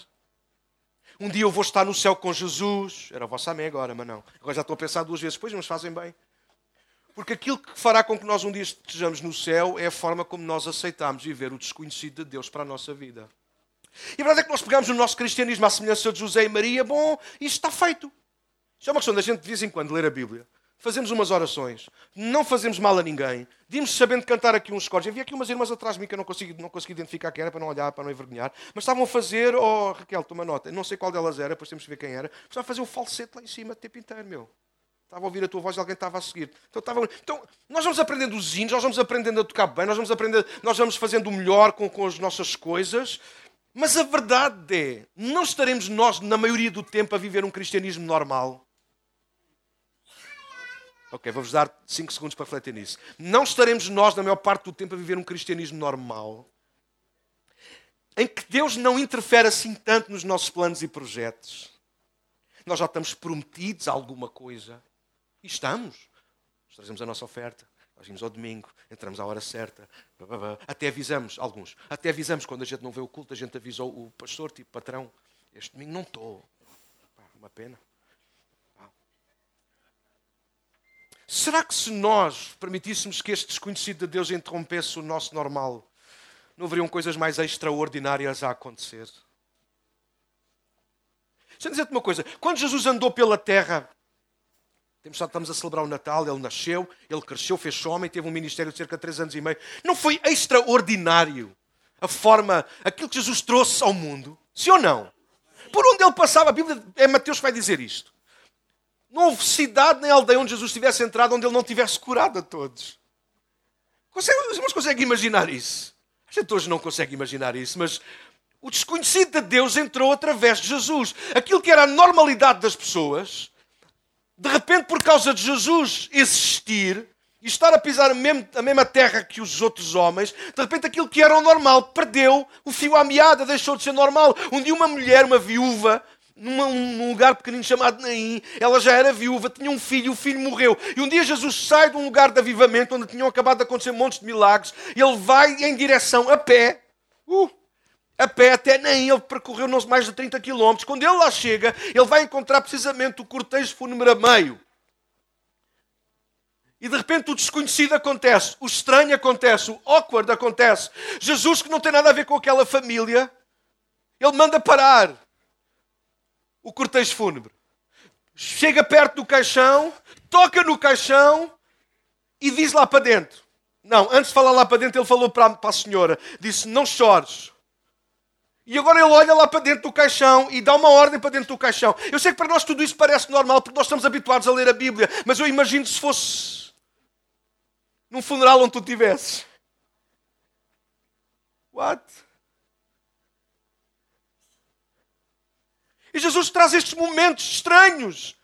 Um dia eu vou estar no céu com Jesus. Era o vosso amém agora, mas não. Agora já estou a pensar duas vezes. Pois, mas fazem bem. Porque aquilo que fará com que nós um dia estejamos no céu é a forma como nós aceitamos viver o desconhecido de Deus para a nossa vida. E a verdade é que nós pegamos o nosso cristianismo à semelhança de José e Maria, bom, isto está feito. Isto é uma questão da gente de vez em quando ler a Bíblia. Fazemos umas orações, não fazemos mal a ninguém, dimos sabendo cantar aqui uns cores. Havia aqui umas irmãs atrás de mim que eu não consigo, não consigo identificar quem era, para não olhar, para não envergonhar, mas estavam a fazer, oh Raquel, toma nota, não sei qual delas era, depois temos que ver quem era, estavam a fazer o falsete lá em cima o tempo inteiro, meu. Estava a ouvir a tua voz e alguém estava a seguir. Então, estava... então nós vamos aprendendo os hinos, nós vamos aprendendo a tocar bem, nós vamos aprendendo, nós vamos fazendo o melhor com, com as nossas coisas, mas a verdade é, não estaremos nós, na maioria do tempo, a viver um cristianismo normal. Ok, vou-vos dar 5 segundos para refletir nisso. Não estaremos nós, na maior parte do tempo, a viver um cristianismo normal, em que Deus não interfere assim tanto nos nossos planos e projetos. Nós já estamos prometidos a alguma coisa. E estamos. Nós trazemos a nossa oferta. Nós vimos ao domingo, entramos à hora certa. Até avisamos, alguns. Até avisamos quando a gente não vê o culto, a gente avisou o pastor, tipo patrão. Este domingo não estou. Uma pena. Será que se nós permitíssemos que este desconhecido de Deus interrompesse o nosso normal, não haveriam coisas mais extraordinárias a acontecer? Deixa eu dizer-te uma coisa. Quando Jesus andou pela terra, estamos a celebrar o Natal, ele nasceu, ele cresceu, fez homem, teve um ministério de cerca de três anos e meio. Não foi extraordinário a forma, aquilo que Jesus trouxe ao mundo? Sim ou não? Por onde ele passava, a Bíblia, é Mateus que vai dizer isto. Não houve cidade nem aldeia onde Jesus tivesse entrado onde ele não tivesse curado a todos. Consegue, mas consegue imaginar isso? A gente hoje não consegue imaginar isso, mas o desconhecido de Deus entrou através de Jesus. Aquilo que era a normalidade das pessoas, de repente, por causa de Jesus existir e estar a pisar a mesma terra que os outros homens, de repente aquilo que era o normal perdeu o fio à meada, deixou de ser normal. Um dia uma mulher, uma viúva, num lugar pequenino chamado Naim, ela já era viúva, tinha um filho, o filho morreu. E um dia Jesus sai de um lugar de avivamento onde tinham acabado de acontecer montes de milagres, ele vai em direção a pé, uh, a pé até Naim, ele percorreu não mais de 30 quilómetros. Quando ele lá chega, ele vai encontrar precisamente o cortejo fúnebre a meio. E de repente o desconhecido acontece, o estranho acontece, o awkward acontece. Jesus, que não tem nada a ver com aquela família, ele manda parar o cortejo fúnebre. Chega perto do caixão, toca no caixão e diz lá para dentro. Não, antes de falar lá para dentro, ele falou para, para a senhora: disse, não chores. E agora ele olha lá para dentro do caixão e dá uma ordem para dentro do caixão. Eu sei que para nós tudo isso parece normal, porque nós estamos habituados a ler a Bíblia, mas eu imagino se fosse num funeral onde tu estivesses. What? E Jesus traz estes momentos estranhos.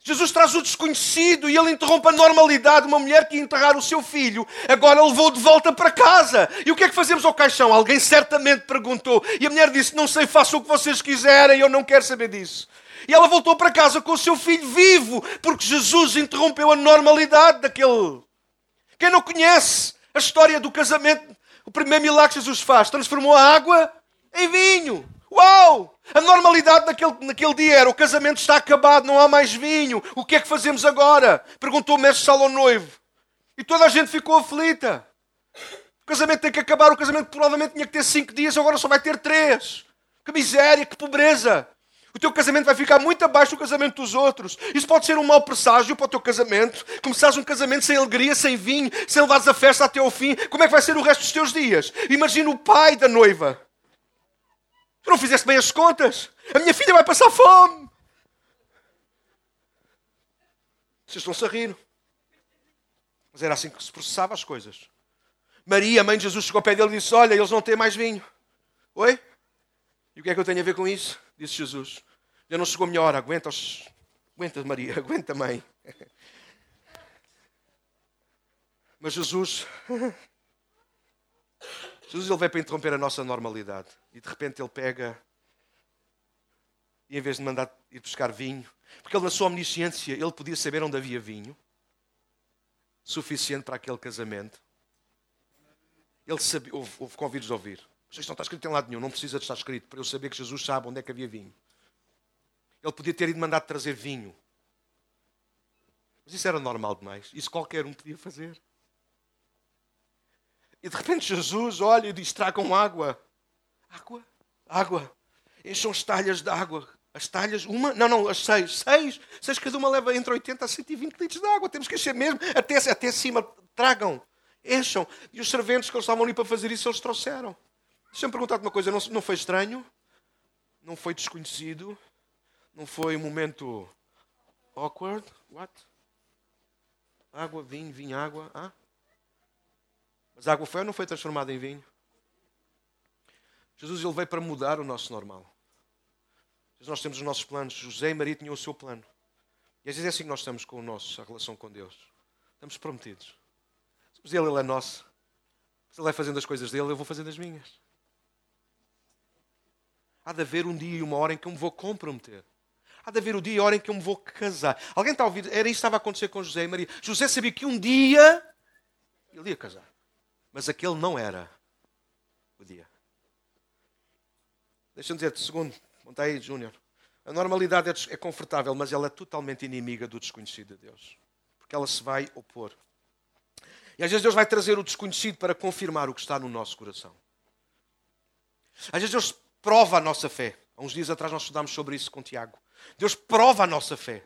Jesus traz o desconhecido e ele interrompe a normalidade. Uma mulher que ia enterrar o seu filho, agora levou de volta para casa. E o que é que fazemos ao caixão? Alguém certamente perguntou. E a mulher disse: Não sei, façam o que vocês quiserem, eu não quero saber disso. E ela voltou para casa com o seu filho vivo, porque Jesus interrompeu a normalidade daquele. Quem não conhece a história do casamento, o primeiro milagre que Jesus faz, transformou a água em vinho. Uau! A normalidade naquele, naquele dia era: o casamento está acabado, não há mais vinho. O que é que fazemos agora? Perguntou o mestre Sal ao noivo. E toda a gente ficou aflita. O casamento tem que acabar. O casamento provavelmente tinha que ter cinco dias, agora só vai ter três. Que miséria, que pobreza. O teu casamento vai ficar muito abaixo do casamento dos outros. Isso pode ser um mau presságio para o teu casamento. Começares um casamento sem alegria, sem vinho, sem levares a festa até ao fim. Como é que vai ser o resto dos teus dias? Imagina o pai da noiva Tu não fizeste bem as contas. A minha filha vai passar fome. Vocês estão-se a rir. Mas era assim que se processava as coisas. Maria, mãe de Jesus, chegou ao pé dele e disse: Olha, eles não têm mais vinho. Oi? E o que é que eu tenho a ver com isso? Disse Jesus. Já não chegou a minha hora. Aguenta, os... aguenta Maria, aguenta, mãe. Mas Jesus Jesus ele veio para interromper a nossa normalidade. E de repente ele pega e em vez de mandar ir buscar vinho, porque ele na sua omnisciência ele podia saber onde havia vinho suficiente para aquele casamento. Ele sabia, houve, houve convidos de ouvir. Isto não está escrito em lado nenhum, não precisa de estar escrito para eu saber que Jesus sabe onde é que havia vinho. Ele podia ter ido mandar trazer vinho. Mas isso era normal demais. Isso qualquer um podia fazer. E de repente Jesus olha e diz: tragam água. Água? água. Encham as talhas de água. As talhas, uma, não, não, as seis. Seis, seis cada uma leva entre 80 a 120 litros de água. Temos que encher mesmo até, até cima. Tragam, encham. E os serventes que eles estavam ali para fazer isso, eles trouxeram. Deixa-me perguntar-te uma coisa: não, não foi estranho? Não foi desconhecido? Não foi um momento awkward? What? Água, vinho, vinho, água. Ah? Mas a água foi ou não foi transformada em vinho? Jesus ele veio para mudar o nosso normal. Nós temos os nossos planos. José e Maria tinham o seu plano. E às vezes é assim que nós estamos com a nossa relação com Deus. Estamos prometidos. Mas ele, ele é nosso. Se ele vai fazendo as coisas dele, eu vou fazendo as minhas. Há de haver um dia e uma hora em que eu me vou comprometer. Há de haver o dia e a hora em que eu me vou casar. Alguém está a ouvir? Era isso que estava a acontecer com José e Maria. José sabia que um dia ele ia casar. Mas aquele não era o dia. Deixa-me dizer-te, segundo, conta aí, Júnior. A normalidade é, é confortável, mas ela é totalmente inimiga do desconhecido de Deus. Porque ela se vai opor. E às vezes Deus vai trazer o desconhecido para confirmar o que está no nosso coração. Às vezes Deus prova a nossa fé. Há uns dias atrás nós estudámos sobre isso com Tiago. Deus prova a nossa fé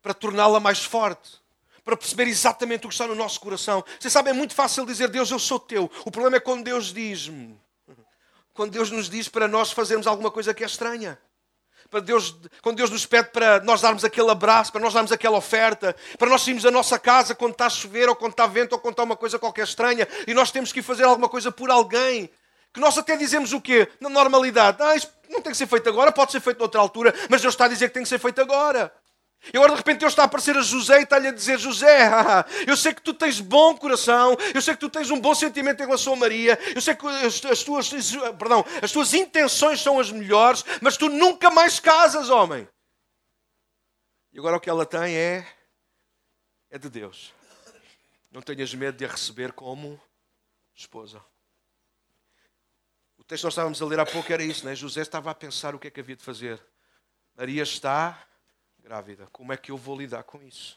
para torná-la mais forte, para perceber exatamente o que está no nosso coração. Você sabe, é muito fácil dizer Deus, eu sou teu. O problema é quando Deus diz-me, quando Deus nos diz para nós fazermos alguma coisa que é estranha. Para Deus, quando Deus nos pede para nós darmos aquele abraço, para nós darmos aquela oferta, para nós sairmos da nossa casa quando está a chover, ou quando está vento, ou quando está uma coisa qualquer estranha, e nós temos que ir fazer alguma coisa por alguém que nós até dizemos o quê? Na normalidade. Ah, isso não tem que ser feito agora, pode ser feito noutra altura, mas Deus está a dizer que tem que ser feito agora. E agora de repente Deus está a aparecer a José e está-lhe a dizer: José, eu sei que tu tens bom coração, eu sei que tu tens um bom sentimento em relação a Maria, eu sei que as, as, tuas, perdão, as tuas intenções são as melhores, mas tu nunca mais casas, homem. E agora o que ela tem é, é de Deus. Não tenhas medo de a receber como esposa texto que nós estávamos a ler há pouco era isso, né? José estava a pensar o que é que havia de fazer. Maria está grávida. Como é que eu vou lidar com isso?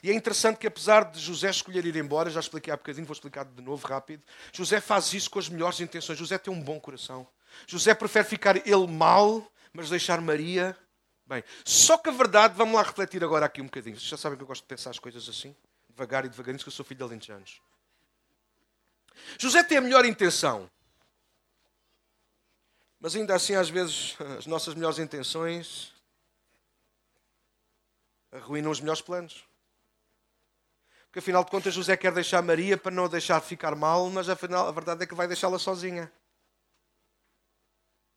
E é interessante que, apesar de José escolher ir embora, já expliquei há bocadinho, vou explicar de novo rápido. José faz isso com as melhores intenções. José tem um bom coração. José prefere ficar ele mal, mas deixar Maria bem. Só que a verdade, vamos lá refletir agora aqui um bocadinho. Vocês já sabem que eu gosto de pensar as coisas assim, devagar e devagarinho, que eu sou filho de alentejanos. José tem a melhor intenção. Mas ainda assim, às vezes, as nossas melhores intenções arruinam os melhores planos. Porque afinal de contas, José quer deixar Maria para não a deixar ficar mal, mas afinal a verdade é que vai deixá-la sozinha.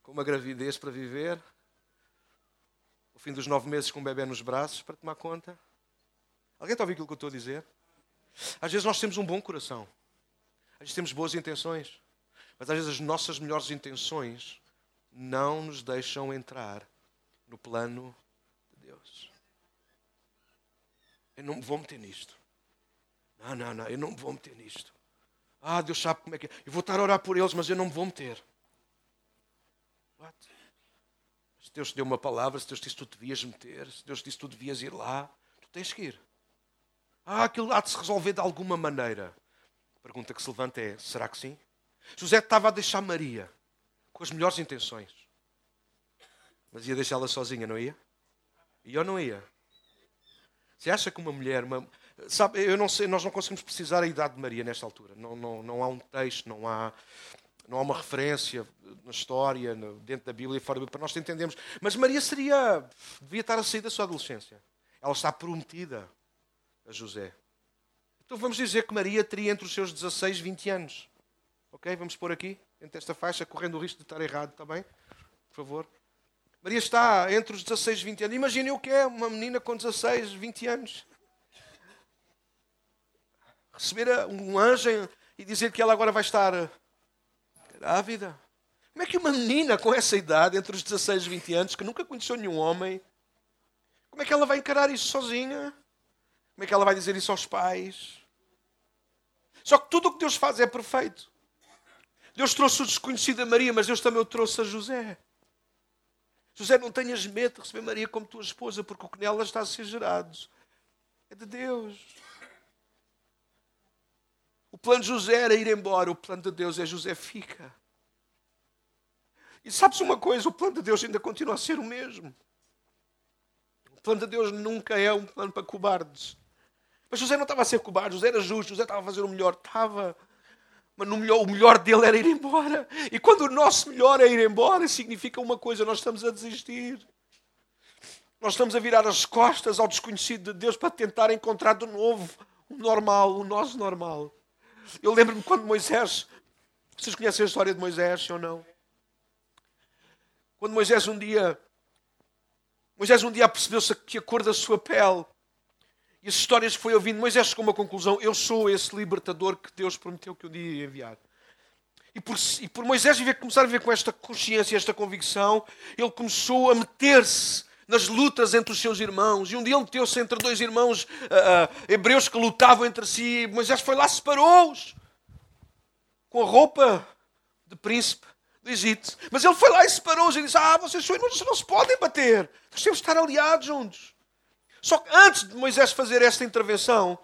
Com uma gravidez para viver, o fim dos nove meses com um bebê nos braços para tomar conta. Alguém está a ouvir aquilo que eu estou a dizer? Às vezes nós temos um bom coração. Às vezes temos boas intenções, mas às vezes as nossas melhores intenções não nos deixam entrar no plano de Deus. Eu não me vou meter nisto. Não, não, não, eu não me vou meter nisto. Ah, Deus sabe como é que é. Eu vou estar a orar por eles, mas eu não me vou meter. What? Se Deus te deu uma palavra, se Deus disse que tu devias meter, se Deus disse que tu devias ir lá, tu tens que ir. Ah, aquilo há de se resolver de alguma maneira pergunta que se levanta é: será que sim? José estava a deixar Maria com as melhores intenções, mas ia deixá-la sozinha, não ia? E eu não ia. Você acha que uma mulher, uma... sabe, eu não sei, nós não conseguimos precisar a idade de Maria nesta altura. Não, não, não há um texto, não há, não há uma referência na história, dentro da Bíblia e fora para nós entendermos. Mas Maria seria, devia estar a sair da sua adolescência. Ela está prometida a José. Então vamos dizer que Maria teria entre os seus 16 e 20 anos. Ok? Vamos pôr aqui, entre esta faixa, correndo o risco de estar errado, está bem? Por favor. Maria está entre os 16 e 20 anos. Imaginem o que é uma menina com 16, 20 anos. Receber um anjo e dizer que ela agora vai estar grávida. Como é que uma menina com essa idade, entre os 16 e 20 anos, que nunca conheceu nenhum homem, como é que ela vai encarar isso sozinha? Como é que ela vai dizer isso aos pais? Só que tudo o que Deus faz é perfeito. Deus trouxe o desconhecido a Maria, mas Deus também o trouxe a José. José, não tenhas medo de receber Maria como tua esposa, porque o que nela está a ser gerado é de Deus. O plano de José era ir embora, o plano de Deus é José fica. E sabes uma coisa? O plano de Deus ainda continua a ser o mesmo. O plano de Deus nunca é um plano para cobardes. Mas José não estava a ser cobarde, José era justo, José estava a fazer o melhor. Estava. Mas melhor, o melhor dele era ir embora. E quando o nosso melhor é ir embora, significa uma coisa: nós estamos a desistir. Nós estamos a virar as costas ao desconhecido de Deus para tentar encontrar de novo o normal, o nosso normal. Eu lembro-me quando Moisés. Vocês conhecem a história de Moisés, ou não? Quando Moisés um dia. Moisés um dia percebeu-se que a cor da sua pele e as histórias que foi ouvindo, Moisés chegou a uma conclusão: eu sou esse libertador que Deus prometeu que um dia ia enviar. E por, e por Moisés viver, começar a viver com esta consciência, esta convicção, ele começou a meter-se nas lutas entre os seus irmãos. E um dia ele meteu-se entre dois irmãos uh, uh, hebreus que lutavam entre si. Moisés foi lá, separou-os com a roupa de príncipe do Egito. Mas ele foi lá e separou-os e disse: Ah, vocês são irmãos, vocês não se podem bater. Nós temos de estar aliados juntos. Só que antes de Moisés fazer esta intervenção,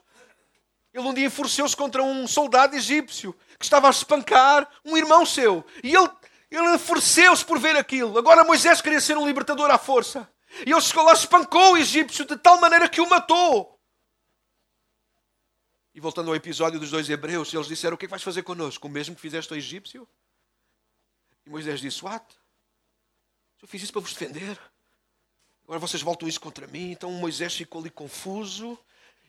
ele um dia enfureceu-se contra um soldado egípcio que estava a espancar um irmão seu. E ele, ele enfureceu-se por ver aquilo. Agora Moisés queria ser um libertador à força. E ele chegou lá, espancou o egípcio de tal maneira que o matou. E voltando ao episódio dos dois hebreus, eles disseram: O que é que vais fazer connosco? O mesmo que fizeste ao egípcio? E Moisés disse: What? Eu fiz isso para vos defender. Agora vocês voltam isso contra mim. Então Moisés ficou ali confuso.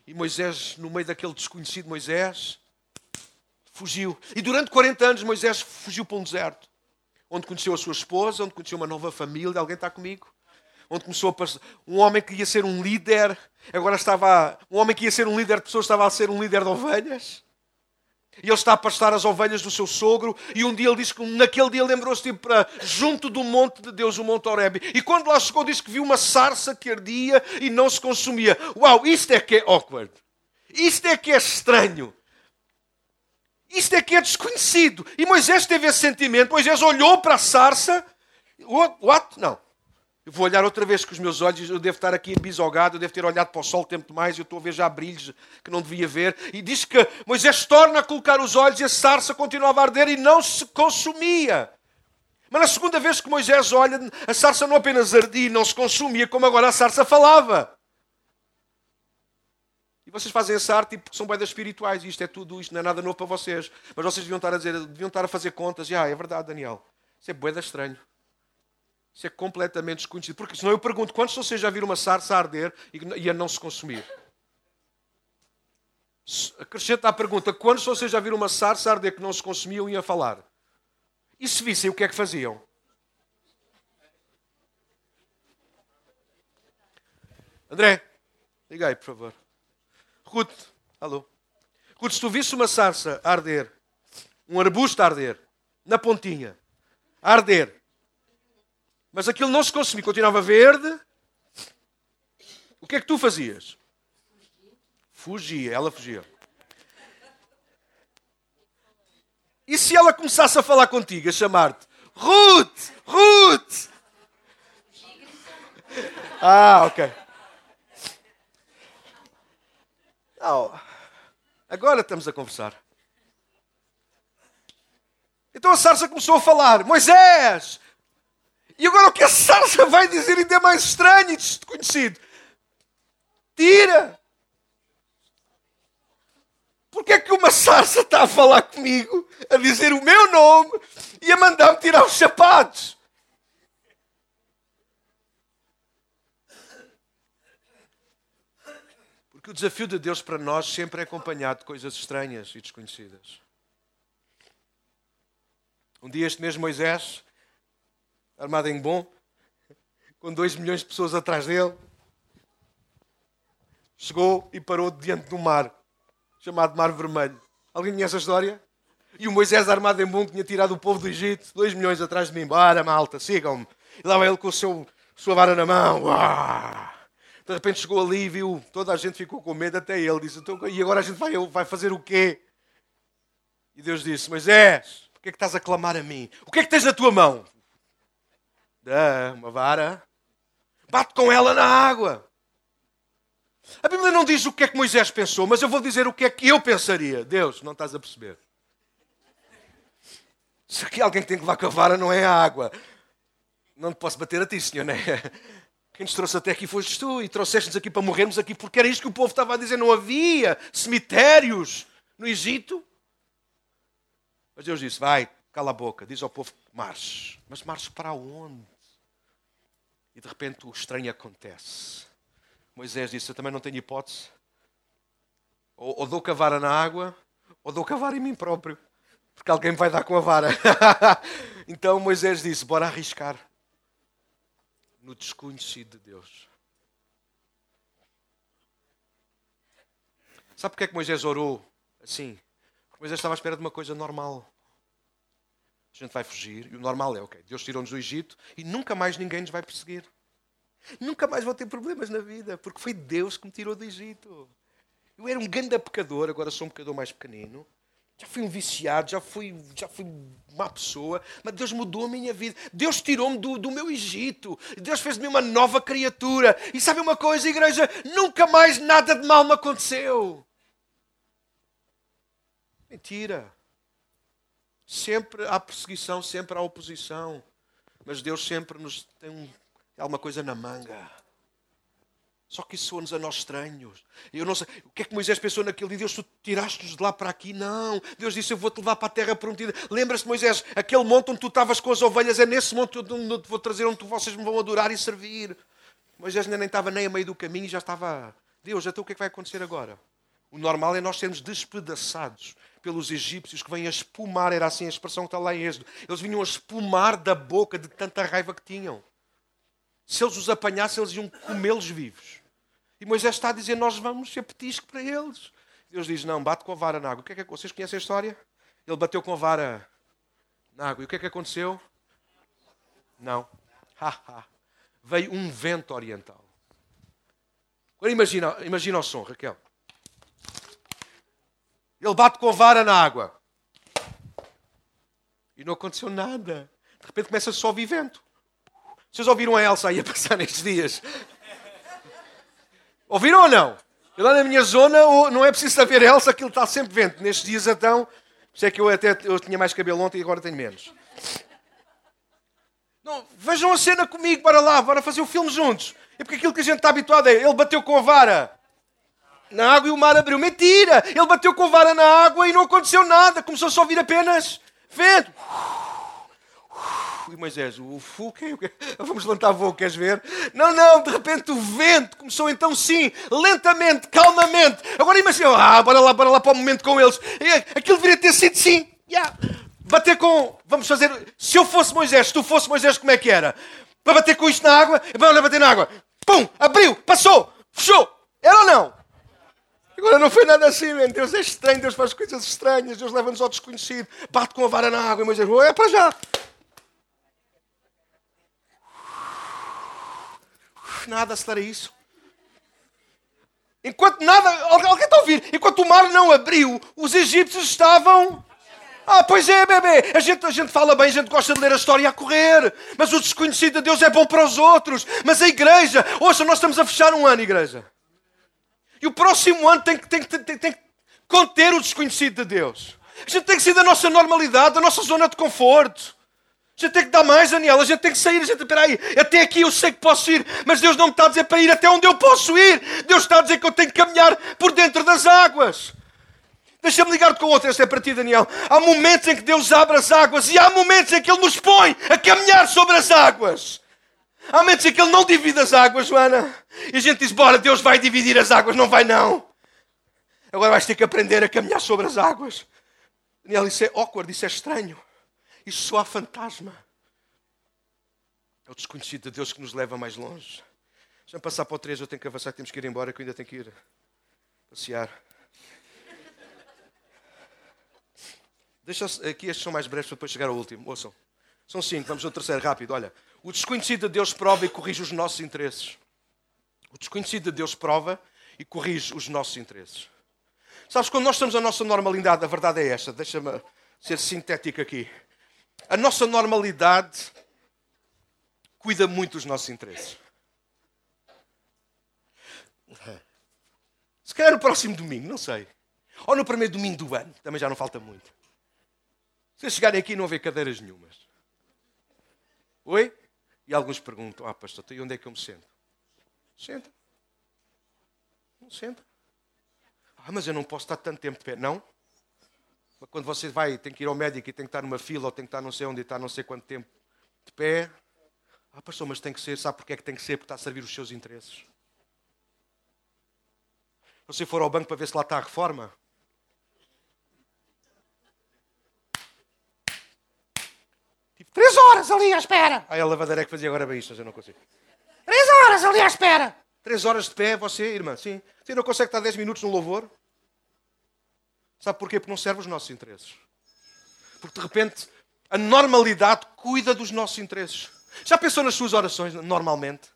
E Moisés, no meio daquele desconhecido Moisés, fugiu. E durante 40 anos Moisés fugiu para um deserto. Onde conheceu a sua esposa, onde conheceu uma nova família. Alguém está comigo? Onde começou a passar. Um homem que ia ser um líder, agora estava. Um homem que ia ser um líder de pessoas, estava a ser um líder de ovelhas. E ele está a pastar as ovelhas do seu sogro. E um dia ele diz que naquele dia lembrou-se de ir para junto do monte de Deus, o Monte Horebe. E quando lá chegou, disse que viu uma sarça que ardia e não se consumia. Uau, isto é que é awkward. Isto é que é estranho. Isto é que é desconhecido. E Moisés teve esse sentimento. Moisés olhou para a sarça. What? What? Não. Eu vou olhar outra vez com os meus olhos, eu devo estar aqui bisogado, eu devo ter olhado para o sol tempo demais, eu estou a ver já brilhos que não devia ver. E diz que Moisés torna a colocar os olhos e a sarça continuava a arder e não se consumia. Mas na segunda vez que Moisés olha, a sarça não apenas ardia e não se consumia, como agora a sarça falava. E vocês fazem essa arte porque são boedas espirituais e isto é tudo, isto não é nada novo para vocês. Mas vocês deviam estar a dizer, deviam estar a fazer contas. E ah, é verdade, Daniel. Isso é boeda estranho. Isso é completamente desconhecido. Porque senão eu pergunto: quantos de vocês já viram uma sarça arder e a não se consumir? Acrescenta a pergunta: quantos de vocês já viram uma sarça arder que não se consumiam e a falar? E se vissem, o que é que faziam? André, liga aí, por favor. Ruth, alô. Ruth, se tu visse uma sarça arder, um arbusto arder, na pontinha, arder, mas aquilo não se consumia, continuava verde. O que é que tu fazias? Fugia, ela fugia. E se ela começasse a falar contigo, a chamar-te Ruth, Ruth? Ah, ok. Não. Agora estamos a conversar. Então a sarça começou a falar: Moisés, e agora o que a sarça vai dizer ainda é mais estranho e desconhecido. Tira! Porque é que uma sarça está a falar comigo, a dizer o meu nome e a mandar-me tirar os sapatos? Porque o desafio de Deus para nós sempre é acompanhado de coisas estranhas e desconhecidas. Um dia este mesmo Moisés armado em bom, com dois milhões de pessoas atrás dele, chegou e parou diante um mar, chamado Mar Vermelho. Alguém conhece a história? E o Moisés armado em bom tinha tirado o povo do Egito, dois milhões atrás de mim. Bora, malta, sigam-me. E lá vai ele com o seu, sua vara na mão. Uau! De repente chegou ali e viu, toda a gente ficou com medo, até ele disse, então, e agora a gente vai, vai fazer o quê? E Deus disse, Moisés, por que é que estás a clamar a mim? O que é que tens na tua mão? Dá uma vara. Bate com ela na água. A Bíblia não diz o que é que Moisés pensou, mas eu vou dizer o que é que eu pensaria. Deus, não estás a perceber. Se aqui alguém tem que levar com a vara não é a água, não posso bater a ti, Senhor, não é? Quem nos trouxe até aqui foste tu e trouxeste-nos aqui para morrermos aqui porque era isto que o povo estava a dizer. Não havia cemitérios no Egito. Mas Deus disse: Vai, cala a boca, diz ao povo: marche. Mas marche para onde? E de repente o estranho acontece. Moisés disse: Eu também não tenho hipótese. Ou, ou dou cavara na água, ou dou cavara em mim próprio. Porque alguém me vai dar com a vara. então Moisés disse: Bora arriscar no desconhecido de Deus. Sabe porque é que Moisés orou assim? Porque Moisés estava à espera de uma coisa normal. A gente vai fugir e o normal é, ok, Deus tirou-nos do Egito e nunca mais ninguém nos vai perseguir. Nunca mais vou ter problemas na vida, porque foi Deus que me tirou do Egito. Eu era um grande pecador, agora sou um pecador mais pequenino. Já fui um viciado, já fui, já fui uma pessoa, mas Deus mudou a minha vida. Deus tirou-me do, do meu Egito. Deus fez de mim uma nova criatura. E sabe uma coisa, igreja? Nunca mais nada de mal me aconteceu. Mentira. Sempre há perseguição, sempre há oposição. Mas Deus sempre nos tem um, alguma coisa na manga. Só que isso soa-nos a nós estranhos. Eu não sei. O que é que Moisés pensou naquele? Deus, tu tiraste-nos de lá para aqui? Não. Deus disse: Eu vou-te levar para a terra prometida. Lembra-se, Moisés, aquele monte onde tu estavas com as ovelhas, é nesse monte onde eu te vou trazer, onde vocês me vão adorar e servir. Moisés nem estava nem a meio do caminho e já estava. Deus, então o que é que vai acontecer agora? O normal é nós sermos despedaçados pelos egípcios que vêm a espumar, era assim a expressão que está lá em Êxodo. Eles vinham a espumar da boca de tanta raiva que tinham. Se eles os apanhassem, eles iam comê-los vivos. E Moisés está a dizer: Nós vamos ser petisco para eles. Deus diz: Não, bate com a vara na água. O que é que Vocês conhecem a história? Ele bateu com a vara na água. E o que é que aconteceu? Não. Veio um vento oriental. Agora imagina, imagina o som, Raquel. Ele bate com a vara na água. E não aconteceu nada. De repente começa só a ouvir vento. Vocês ouviram a Elsa aí a passar nestes dias? Ouviram ou não? Lá na minha zona não é preciso saber Elsa, aquilo está sempre vento. Nestes dias então, sei que eu até eu tinha mais cabelo ontem e agora tenho menos. Não, vejam a cena comigo, bora lá, bora fazer o filme juntos. É porque aquilo que a gente está habituado é, ele bateu com a vara na água e o mar abriu. Mentira! Ele bateu com vara na água e não aconteceu nada. Começou só a ouvir apenas vento. E Moisés, o fogo, vamos levantar voo, queres ver? Não, não, de repente o vento começou então sim, lentamente, calmamente. Agora imagina, ah, bora lá, bora lá para o momento com eles. Aquilo deveria ter sido sim. Yeah. Bater com, vamos fazer, se eu fosse Moisés, se tu fosse Moisés, como é que era? Para bater com isto na água, vamos bater na água. Pum, abriu, passou, fechou. Era ou não? Agora não foi nada assim, man. Deus é estranho, Deus faz coisas estranhas, Deus leva-nos ao desconhecido, bate com a vara na água Moisés, oh, é para já. nada, acelera isso. Enquanto nada, alguém está a ouvir? Enquanto o mar não abriu, os egípcios estavam. Ah, pois é, bebê. A gente, a gente fala bem, a gente gosta de ler a história a correr. Mas o desconhecido de Deus é bom para os outros. Mas a igreja, ouça, nós estamos a fechar um ano, igreja. E o próximo ano tem que, tem, tem, tem que conter o desconhecido de Deus. A gente tem que sair da nossa normalidade, da nossa zona de conforto. A gente tem que dar mais, Daniel. A gente tem que sair. A gente, peraí, até aqui eu sei que posso ir, mas Deus não me está a dizer para ir até onde eu posso ir. Deus está a dizer que eu tenho que caminhar por dentro das águas. Deixa-me ligar-te com outra, esta é para ti, Daniel. Há momentos em que Deus abre as águas e há momentos em que Ele nos põe a caminhar sobre as águas. Há momentos em que Ele não divide as águas, Joana. E a gente diz: Bora, Deus vai dividir as águas. Não vai, não. Agora vais ter que aprender a caminhar sobre as águas. Daniel, isso é awkward, isso é estranho. Isso só há fantasma. É o desconhecido de Deus que nos leva mais longe. Já passar para o 3, eu tenho que avançar, temos que ir embora, que eu ainda tenho que ir passear. Deixa aqui, estes são mais breves para depois chegar ao último. Ouçam. São cinco, vamos ao terceiro, rápido. Olha, o desconhecido de Deus prova e corrige os nossos interesses. O desconhecido de Deus prova e corrige os nossos interesses. Sabes, quando nós estamos na nossa normalidade, a verdade é esta. Deixa-me ser sintético aqui. A nossa normalidade cuida muito dos nossos interesses. Se calhar no próximo domingo, não sei. Ou no primeiro domingo do ano, também já não falta muito. Se chegarem aqui não haver cadeiras nenhumas. Oi? E alguns perguntam: Ah, pastor, e onde é que eu me sento? Senta. Não senta. Ah, mas eu não posso estar tanto tempo de pé. Não. Quando você vai, tem que ir ao médico e tem que estar numa fila ou tem que estar não sei onde e estar não sei quanto tempo de pé. Ah, pastor, mas tem que ser. Sabe porquê é que tem que ser? Porque está a servir os seus interesses. Se você for ao banco para ver se lá está a reforma, três horas ali à espera. Aí a lavadeira é que fazia agora bem isto, mas eu não consigo. Três horas ali à espera. Três horas de pé, você, irmã, sim. Você não consegue estar dez minutos no louvor? Sabe porquê? Porque não serve os nossos interesses. Porque de repente a normalidade cuida dos nossos interesses. Já pensou nas suas orações normalmente?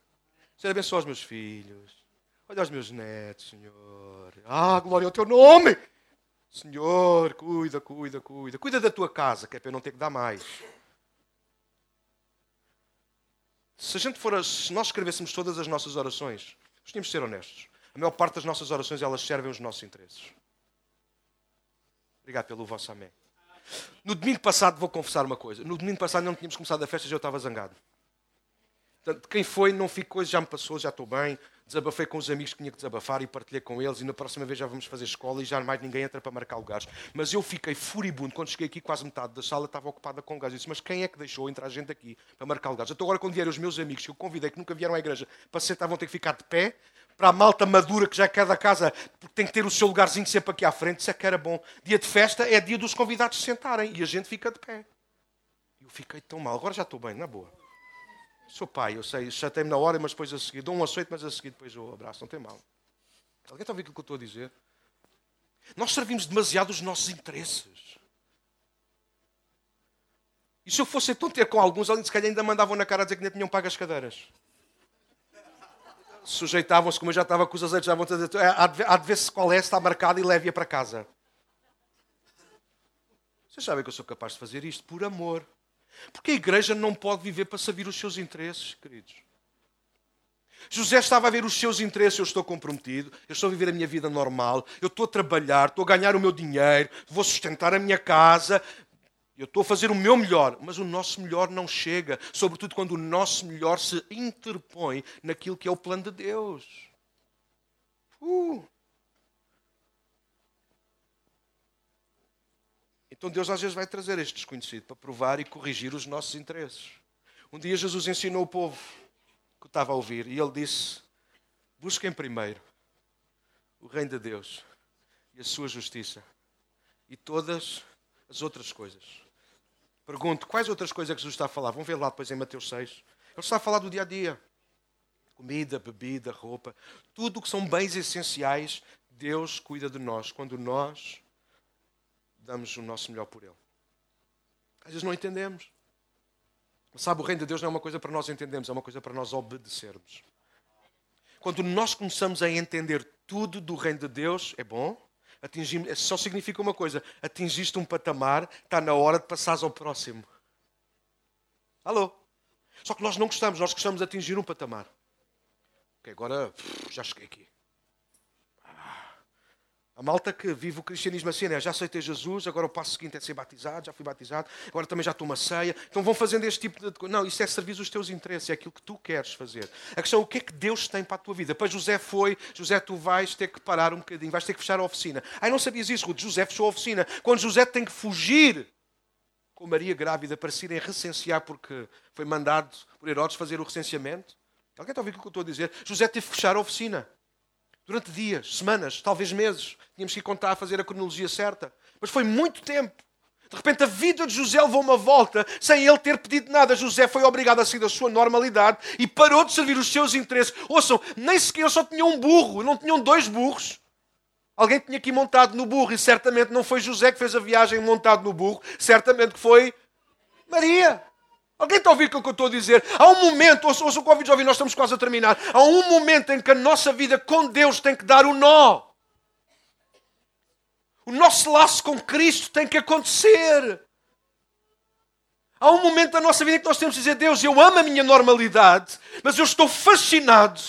Senhor, abençoa os meus filhos. Olha os meus netos, Senhor. Ah, glória ao teu nome. Senhor, cuida, cuida, cuida. Cuida da tua casa, que é para eu não ter que dar mais. Se a gente for, se nós escrevêssemos todas as nossas orações, nós tínhamos de ser honestos. A maior parte das nossas orações elas servem os nossos interesses. Obrigado pelo vosso amém. No domingo passado, vou confessar uma coisa. No domingo passado não tínhamos começado a festa e eu estava zangado. Portanto, quem foi, não fico coisa, já me passou, já estou bem. Desabafei com os amigos que tinha que desabafar e partilhei com eles. E na próxima vez já vamos fazer escola e já mais ninguém entra para marcar lugares. Mas eu fiquei furibundo. Quando cheguei aqui, quase metade da sala estava ocupada com lugares. Eu disse, mas quem é que deixou entrar gente aqui para marcar lugares? Então agora, quando vierem os meus amigos que eu convidei, que nunca vieram à igreja, para sentar, vão ter que ficar de pé. Para a malta madura que já é cada casa porque tem que ter o seu lugarzinho sempre aqui à frente. Isso é que era bom. Dia de festa é dia dos convidados sentarem e a gente fica de pé. Eu fiquei tão mal. Agora já estou bem, na boa. Sou pai, eu sei, chatei-me na hora, mas depois a seguir. Dou um açoite, mas a seguir depois eu abraço. Não tem mal. Alguém está a ouvir aquilo que eu estou a dizer? Nós servimos demasiado os nossos interesses. E se eu fosse então ter com alguns, se calhar ainda mandavam na cara dizer que nem tinham pago as cadeiras. Sujeitavam-se, como eu já estava com os azeites, já vão dizer, é, há de ver-se qual é, está marcado e leve-a para casa. Vocês sabem que eu sou capaz de fazer isto por amor. Porque a igreja não pode viver para servir os seus interesses, queridos. José estava a ver os seus interesses, eu estou comprometido, eu estou a viver a minha vida normal, eu estou a trabalhar, estou a ganhar o meu dinheiro, vou sustentar a minha casa, eu estou a fazer o meu melhor, mas o nosso melhor não chega, sobretudo quando o nosso melhor se interpõe naquilo que é o plano de Deus. Uh. Então Deus às vezes vai trazer este desconhecido para provar e corrigir os nossos interesses. Um dia Jesus ensinou o povo que estava a ouvir e ele disse: Busquem primeiro o reino de Deus e a sua justiça e todas as outras coisas. Pergunto, quais outras coisas é que Jesus está a falar? Vamos ver lá depois em Mateus 6. Ele está a falar do dia a dia. Comida, bebida, roupa, tudo o que são bens essenciais, Deus cuida de nós quando nós damos o nosso melhor por Ele. Às vezes não entendemos. Sabe, o reino de Deus não é uma coisa para nós entendermos, é uma coisa para nós obedecermos. Quando nós começamos a entender tudo do reino de Deus, é bom, atingimos, só significa uma coisa: atingiste um patamar, está na hora de passares ao próximo. Alô? Só que nós não gostamos, nós gostamos de atingir um patamar. Ok, agora já cheguei aqui. A malta que vive o cristianismo assim, né? já aceitei Jesus, agora o passo seguinte é ser batizado, já fui batizado, agora também já estou uma ceia. Então vão fazendo este tipo de coisa. Não, isso é servir os teus interesses, é aquilo que tu queres fazer. A questão é o que é que Deus tem para a tua vida. Para José foi, José, tu vais ter que parar um bocadinho, vais ter que fechar a oficina. Ai, não sabias isso, Ruth? José fechou a oficina. Quando José tem que fugir com Maria grávida para se irem recensear porque foi mandado por Herodes fazer o recenseamento. Alguém está a ouvir o que eu estou a dizer? José teve que fechar a oficina. Durante dias, semanas, talvez meses. Tínhamos que contar a fazer a cronologia certa. Mas foi muito tempo. De repente a vida de José levou uma volta sem ele ter pedido nada. José foi obrigado a sair da sua normalidade e parou de servir os seus interesses. Ouçam, nem sequer só tinha um burro, não tinham dois burros. Alguém tinha aqui montado no burro e certamente não foi José que fez a viagem montado no burro, certamente que foi Maria. Alguém está a ouvir o que eu estou a dizer? Há um momento, ouça, ouça o convite de ouvir, nós estamos quase a terminar. Há um momento em que a nossa vida com Deus tem que dar o um nó. O nosso laço com Cristo tem que acontecer. Há um momento da nossa vida em que nós temos que dizer: Deus, eu amo a minha normalidade, mas eu estou fascinado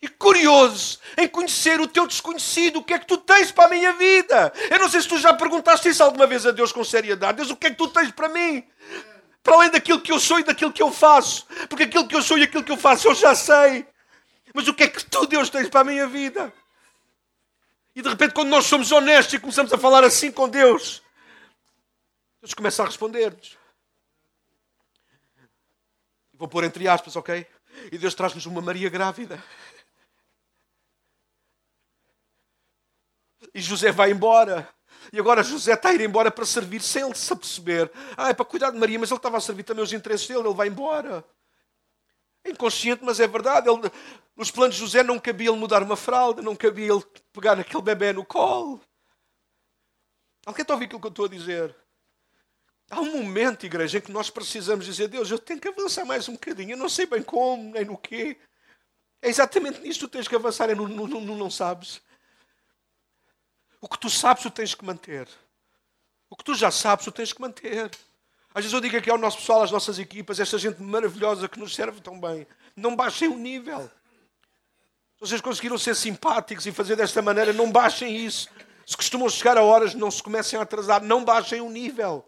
e curioso em conhecer o teu desconhecido. O que é que tu tens para a minha vida? Eu não sei se tu já perguntaste isso alguma vez a Deus com seriedade. Deus, o que é que tu tens para mim? Para além daquilo que eu sou e daquilo que eu faço. Porque aquilo que eu sou e aquilo que eu faço eu já sei. Mas o que é que tu, Deus, tens para a minha vida? E de repente, quando nós somos honestos e começamos a falar assim com Deus, Deus começa a responder-nos. Vou pôr entre aspas, ok? E Deus traz-nos uma Maria grávida. E José vai embora. E agora José está a ir embora para servir sem ele se aperceber. Ah, é para cuidar de Maria, mas ele estava a servir também os interesses dele, ele vai embora. É inconsciente, mas é verdade. Ele, nos planos de José não cabia ele mudar uma fralda, não cabia ele pegar aquele bebê no colo. Alguém está a ouvir aquilo que eu estou a dizer? Há um momento, igreja, em que nós precisamos dizer: Deus, eu tenho que avançar mais um bocadinho. Eu não sei bem como, nem no quê. É exatamente nisto que tens que avançar, é no, no, no não sabes. O que tu sabes, tu tens que manter. O que tu já sabes, tu tens que manter. Às vezes eu digo aqui ao nosso pessoal, às nossas equipas, esta gente maravilhosa que nos serve tão bem, não baixem o nível. Se vocês conseguiram ser simpáticos e fazer desta maneira, não baixem isso. Se costumam chegar a horas, não se comecem a atrasar, não baixem o nível.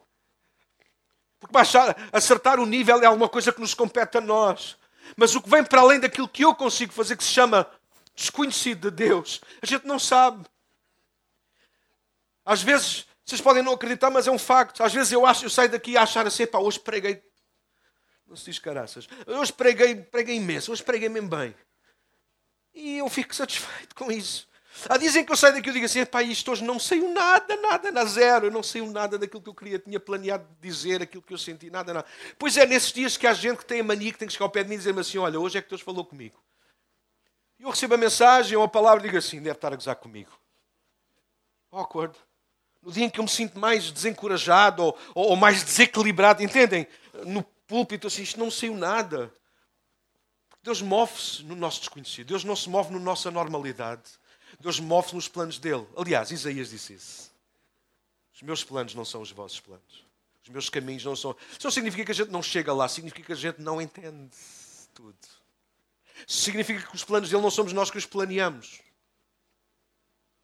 Porque baixar, acertar o nível é alguma coisa que nos compete a nós. Mas o que vem para além daquilo que eu consigo fazer, que se chama desconhecido de Deus, a gente não sabe. Às vezes, vocês podem não acreditar, mas é um facto. Às vezes eu, acho, eu saio daqui a achar assim, pá, hoje preguei. Não se diz caraças. Hoje preguei, preguei imenso, hoje preguei mesmo bem. E eu fico satisfeito com isso. Há dizem que eu saio daqui e digo assim, pá, isto hoje não saiu nada, nada, na zero. Eu não saiu nada daquilo que eu queria, tinha planeado dizer, aquilo que eu senti, nada, nada. Pois é, nesses dias que há gente que tem a mania que tem que chegar ao pé de mim e dizer-me assim, olha, hoje é que Deus falou comigo. Eu recebo a mensagem ou a palavra e digo assim, deve estar a gozar comigo. Awkward no dia em que eu me sinto mais desencorajado ou, ou, mais desequilibrado, entendem? No púlpito, assim, isto não saiu nada. Deus move-se no nosso desconhecido. Deus não se move na nossa normalidade. Deus move-se nos planos dele. Aliás, Isaías disse isso. Os meus planos não são os vossos planos. Os meus caminhos não são. Isso não significa que a gente não chega lá, significa que a gente não entende tudo. Significa que os planos dele não somos nós que os planeamos.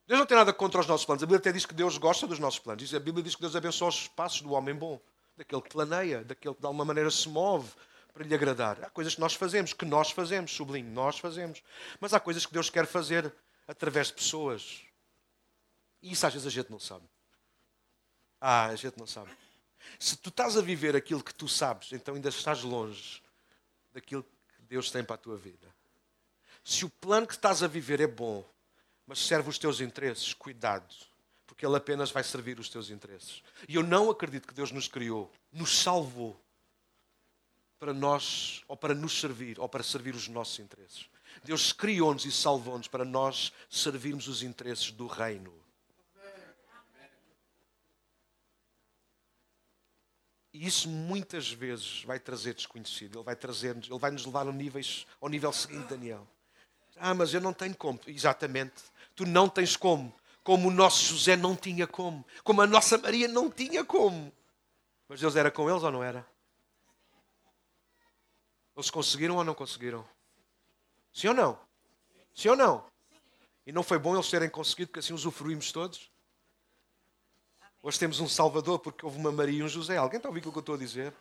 Deus não tem nada contra os nossos planos. A Bíblia até diz que Deus gosta dos nossos planos. A Bíblia diz que Deus abençoa os passos do homem bom, daquele que planeia, daquele que de alguma maneira se move para lhe agradar. Há coisas que nós fazemos, que nós fazemos, sublinho, nós fazemos. Mas há coisas que Deus quer fazer através de pessoas. E isso às vezes a gente não sabe. Ah, a gente não sabe. Se tu estás a viver aquilo que tu sabes, então ainda estás longe daquilo que Deus tem para a tua vida. Se o plano que estás a viver é bom, mas serve os teus interesses, cuidado, porque Ele apenas vai servir os teus interesses. E eu não acredito que Deus nos criou, nos salvou para nós, ou para nos servir, ou para servir os nossos interesses. Deus criou-nos e salvou-nos para nós servirmos os interesses do reino. E isso muitas vezes vai trazer desconhecido. Ele vai trazer-nos, ele vai nos levar ao, nível seguinte, Daniel. Ah, mas eu não tenho como. Exatamente. Tu não tens como. Como o nosso José não tinha como. Como a nossa Maria não tinha como. Mas Deus era com eles ou não era? Eles conseguiram ou não conseguiram? Sim ou não? Sim ou não? E não foi bom eles terem conseguido, porque assim usufruímos todos? Hoje temos um Salvador porque houve uma Maria e um José. Alguém está a ouvir o que eu estou a dizer?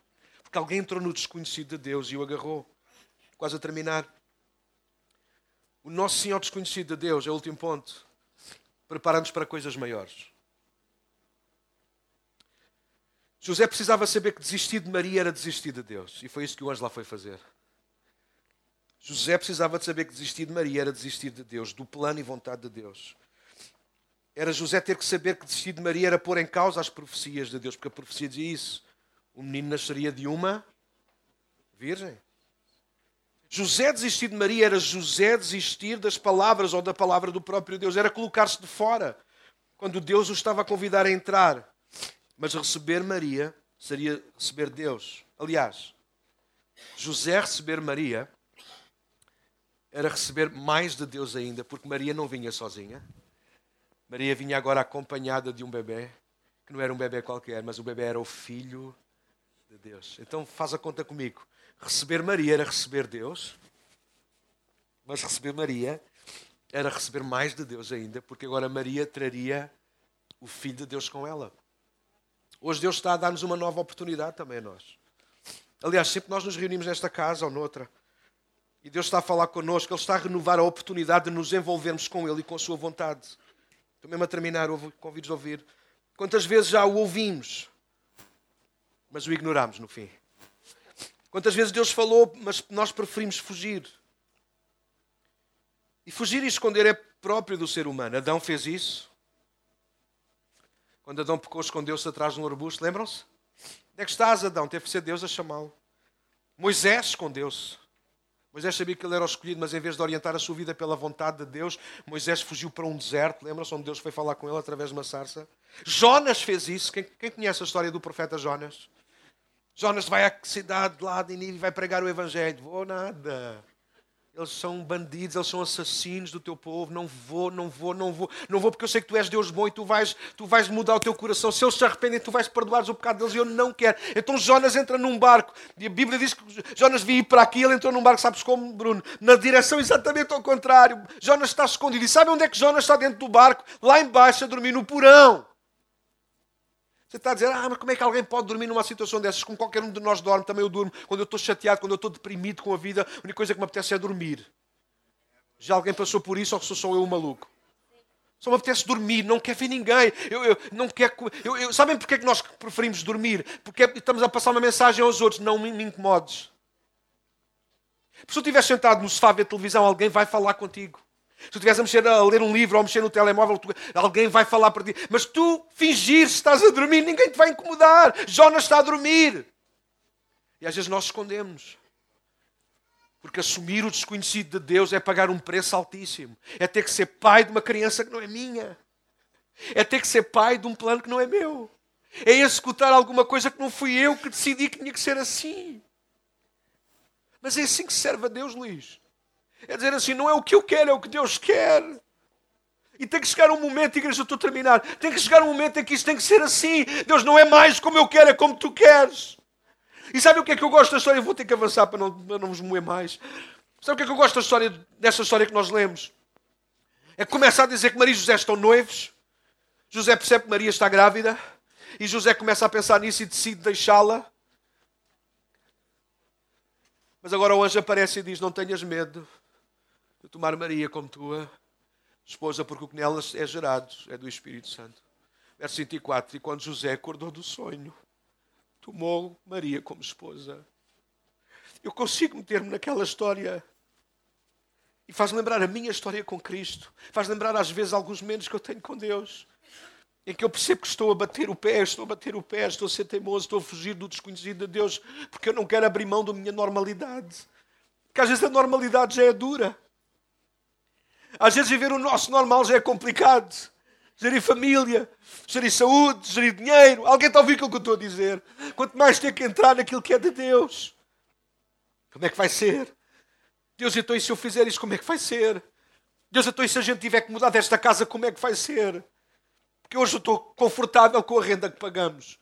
Porque alguém entrou no desconhecido de Deus e o agarrou. Quase a terminar. O nosso Senhor desconhecido de Deus, é o último ponto, prepara-nos para coisas maiores. José precisava saber que desistir de Maria era desistir de Deus. E foi isso que o anjo lá foi fazer. José precisava de saber que desistir de Maria era desistir de Deus, do plano e vontade de Deus. Era José ter que saber que desistir de Maria era pôr em causa as profecias de Deus, porque a profecia dizia isso. O menino nasceria de uma virgem. José desistir de Maria era José desistir das palavras ou da palavra do próprio Deus, era colocar-se de fora, quando Deus o estava a convidar a entrar. Mas receber Maria seria receber Deus. Aliás, José receber Maria era receber mais de Deus ainda, porque Maria não vinha sozinha. Maria vinha agora acompanhada de um bebê, que não era um bebê qualquer, mas o bebê era o filho de Deus. Então faz a conta comigo. Receber Maria era receber Deus. Mas receber Maria era receber mais de Deus ainda, porque agora Maria traria o Filho de Deus com ela. Hoje Deus está a dar-nos uma nova oportunidade também a nós. Aliás, sempre nós nos reunimos nesta casa ou noutra, e Deus está a falar connosco, Ele está a renovar a oportunidade de nos envolvermos com Ele e com a Sua vontade. Estou mesmo a terminar, convido-vos a ouvir. Quantas vezes já o ouvimos, mas o ignoramos no fim? Quantas vezes Deus falou, mas nós preferimos fugir? E fugir e esconder é próprio do ser humano. Adão fez isso. Quando Adão pecou, escondeu-se atrás de um arbusto. Lembram-se? Onde é que estás, Adão? Teve que ser Deus a chamá-lo. Moisés escondeu-se. Moisés sabia que ele era o escolhido, mas em vez de orientar a sua vida pela vontade de Deus, Moisés fugiu para um deserto. Lembram-se onde Deus foi falar com ele através de uma sarça? Jonas fez isso. Quem, quem conhece a história do profeta Jonas? Jonas vai à cidade lá de Nínive e vai pregar o evangelho. Vou nada. Eles são bandidos, eles são assassinos do teu povo. Não vou, não vou, não vou. Não vou porque eu sei que tu és Deus bom e tu vais, tu vais mudar o teu coração. Se eles se arrependem, tu vais perdoar o pecado deles e eu não quero. Então Jonas entra num barco. E a Bíblia diz que Jonas veio para aqui, ele entrou num barco, sabes como, Bruno? Na direção exatamente ao contrário. Jonas está escondido. E sabe onde é que Jonas está dentro do barco? Lá embaixo a dormir no porão. Você está a dizer, ah, mas como é que alguém pode dormir numa situação dessas? Como qualquer um de nós dorme, também eu durmo. Quando eu estou chateado, quando eu estou deprimido com a vida, a única coisa que me apetece é dormir. Já alguém passou por isso ou sou só eu o maluco? Só me apetece dormir, não quer ver ninguém. Eu, eu não quero. Eu, eu, sabem porque é que nós preferimos dormir? Porque estamos a passar uma mensagem aos outros. Não me, me incomodes. Se eu estiver sentado no sofá a ver televisão, alguém vai falar contigo. Se tu estiveres a, mexer, a ler um livro ou a mexer no telemóvel, tu, alguém vai falar para ti. Mas tu fingir se estás a dormir, ninguém te vai incomodar. Jonas está a dormir. E às vezes nós escondemos. Porque assumir o desconhecido de Deus é pagar um preço altíssimo. É ter que ser pai de uma criança que não é minha. É ter que ser pai de um plano que não é meu. É executar alguma coisa que não fui eu que decidi que tinha que ser assim. Mas é assim que serve a Deus, Luís. É dizer assim, não é o que eu quero, é o que Deus quer. E tem que chegar um momento, igreja, eu estou a terminar. Tem que chegar um momento em que isso tem que ser assim. Deus não é mais como eu quero, é como tu queres. E sabe o que é que eu gosto da história? Eu vou ter que avançar para não, para não vos moer mais. Sabe o que é que eu gosto da história, dessa história que nós lemos? É que começa a dizer que Maria e José estão noivos. José percebe que Maria está grávida. E José começa a pensar nisso e decide deixá-la. Mas agora o anjo aparece e diz: Não tenhas medo de tomar Maria como tua esposa, porque o que nela é gerado é do Espírito Santo. Verso 24: E quando José acordou do sonho, tomou Maria como esposa. Eu consigo meter-me naquela história e faz lembrar a minha história com Cristo. Faz lembrar às vezes alguns momentos que eu tenho com Deus. Em que eu percebo que estou a bater o pé, estou a bater o pé, estou a ser teimoso, estou a fugir do desconhecido de Deus, porque eu não quero abrir mão da minha normalidade. Porque às vezes a normalidade já é dura. Às vezes viver o nosso normal já é complicado. Gerir família, gerir saúde, gerir dinheiro. Alguém está a ouvir aquilo que eu estou a dizer? Quanto mais ter que entrar naquilo que é de Deus. Como é que vai ser? Deus, então, e se eu fizer isso, como é que vai ser? Deus, então, e se a gente tiver que mudar desta casa, como é que vai ser? Porque hoje eu estou confortável com a renda que pagamos.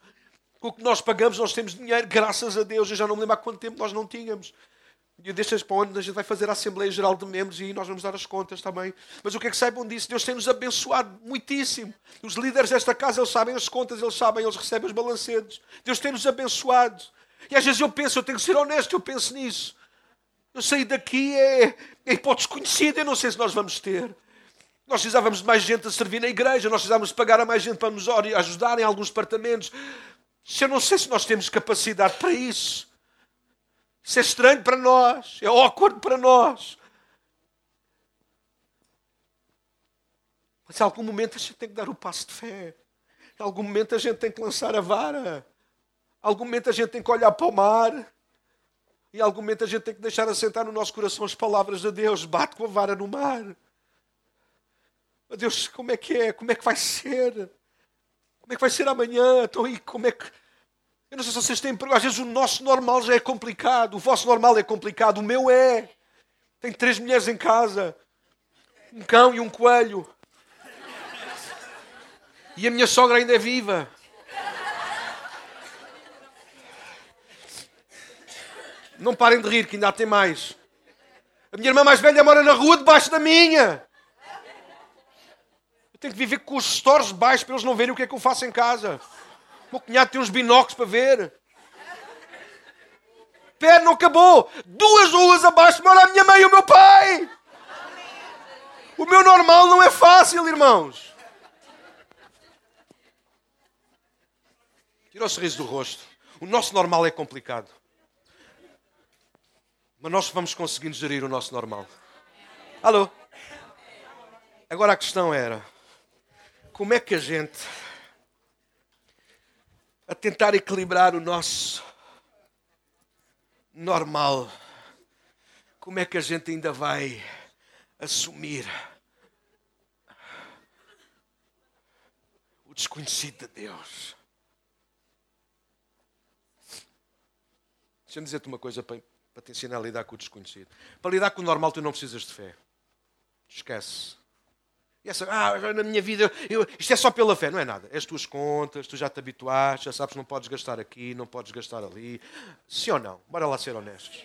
Com o que nós pagamos, nós temos dinheiro, graças a Deus. Eu já não me lembro há quanto tempo nós não tínhamos. E destes para onde a gente vai fazer a Assembleia Geral de Membros e nós vamos dar as contas também. Mas o que é que saibam disso? Deus tem nos abençoado muitíssimo. Os líderes desta casa, eles sabem as contas, eles sabem, eles recebem os balancetes. Deus tem nos abençoado. E às vezes eu penso, eu tenho que ser honesto, eu penso nisso. Eu saí daqui, é, é hipótese conhecida, eu não sei se nós vamos ter. Nós precisávamos de mais gente a servir na igreja, nós precisávamos de pagar a mais gente para nos ajudar em alguns departamentos. Eu não sei se nós temos capacidade para isso. Isso é estranho para nós, é awkward para nós. Mas em algum momento a gente tem que dar o passo de fé. Em algum momento a gente tem que lançar a vara. Em algum momento a gente tem que olhar para o mar. Em algum momento a gente tem que deixar assentar no nosso coração as palavras de Deus. Bate com a vara no mar. Deus, como é que é? Como é que vai ser? Como é que vai ser amanhã? Então, e como é que eu não sei se vocês têm. Às vezes o nosso normal já é complicado. O vosso normal é complicado. O meu é. Tenho três mulheres em casa. Um cão e um coelho. E a minha sogra ainda é viva. Não parem de rir, que ainda tem mais. A minha irmã mais velha mora na rua debaixo da minha. Eu tenho que viver com os stores debaixo para eles não verem o que é que eu faço em casa. Meu cunhado tem uns binóculos para ver. Pé, não acabou. Duas ruas abaixo mora a minha mãe e o meu pai. O meu normal não é fácil, irmãos. Tira o sorriso do rosto. O nosso normal é complicado. Mas nós vamos conseguindo gerir o nosso normal. Alô? Agora a questão era: como é que a gente, a tentar equilibrar o nosso normal, como é que a gente ainda vai assumir o desconhecido de Deus? Deixa-me dizer-te uma coisa para, para te ensinar a lidar com o desconhecido. Para lidar com o normal, tu não precisas de fé. Esquece. Essa, ah, na minha vida, eu, isto é só pela fé, não é nada. As tuas contas, tu já te habituaste, já sabes que não podes gastar aqui, não podes gastar ali. Sim ou não? Bora lá ser honestos.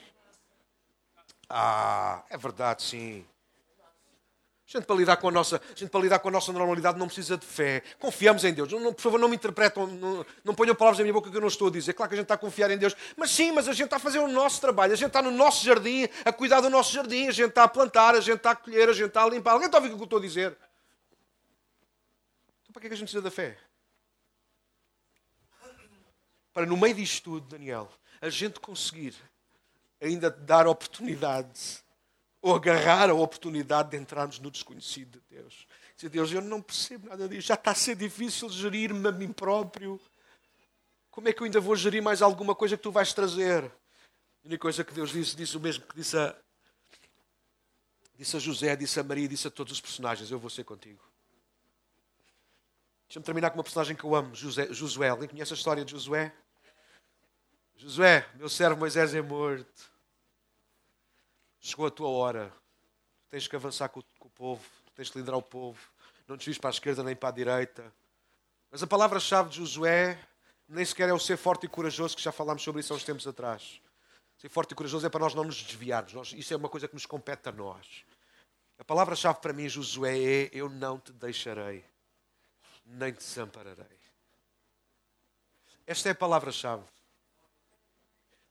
Ah, é verdade, sim. A gente para lidar com a nossa, gente para lidar com a nossa normalidade não precisa de fé. Confiamos em Deus. Não, por favor, não me interpretam, não, não ponham palavras na minha boca que eu não estou a dizer. Claro que a gente está a confiar em Deus. Mas sim, mas a gente está a fazer o nosso trabalho. A gente está no nosso jardim, a cuidar do nosso jardim. A gente está a plantar, a gente está a colher, a gente está a limpar. Alguém está a ouvir o que eu estou a dizer? Então para que é que a gente precisa da fé? Para no meio disto tudo, Daniel, a gente conseguir ainda dar oportunidade ou agarrar a oportunidade de entrarmos no desconhecido de Deus. Dizer, Deus, eu não percebo nada disso, já está a ser difícil gerir-me a mim próprio. Como é que eu ainda vou gerir mais alguma coisa que tu vais trazer? A única coisa que Deus disse, disse o mesmo que disse a, disse a José, disse a Maria, disse a todos os personagens: Eu vou ser contigo. Deixa-me terminar com uma personagem que eu amo, José, Josué. Alguém conhece a história de Josué? Josué, meu servo Moisés é morto. Chegou a tua hora. Tu tens que avançar com com o povo. Tu tens que liderar o povo. Não desvies para a esquerda nem para a direita. Mas a palavra-chave de Josué nem sequer é o ser forte e corajoso, que já falámos sobre isso há uns tempos atrás. Ser forte e corajoso é para nós não nos desviarmos. Nós, isso é uma coisa que nos compete a nós. A palavra-chave para mim, Josué, é: Eu não te deixarei, nem te desampararei. Esta é a palavra-chave.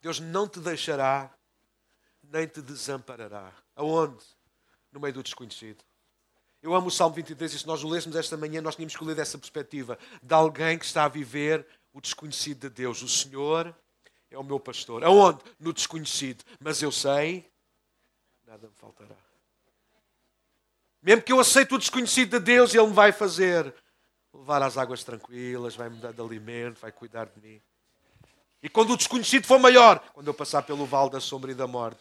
Deus não te deixará nem te desamparará. Aonde? No meio do desconhecido. Eu amo o Salmo 23 e se nós o lêssemos esta manhã, nós tínhamos ler dessa perspectiva de alguém que está a viver o desconhecido de Deus. O Senhor é o meu pastor. Aonde? No desconhecido. Mas eu sei, nada me faltará. Mesmo que eu aceite o desconhecido de Deus, Ele me vai fazer levar às águas tranquilas, vai me dar de alimento, vai cuidar de mim. E quando o desconhecido for maior, quando eu passar pelo vale da sombra e da morte,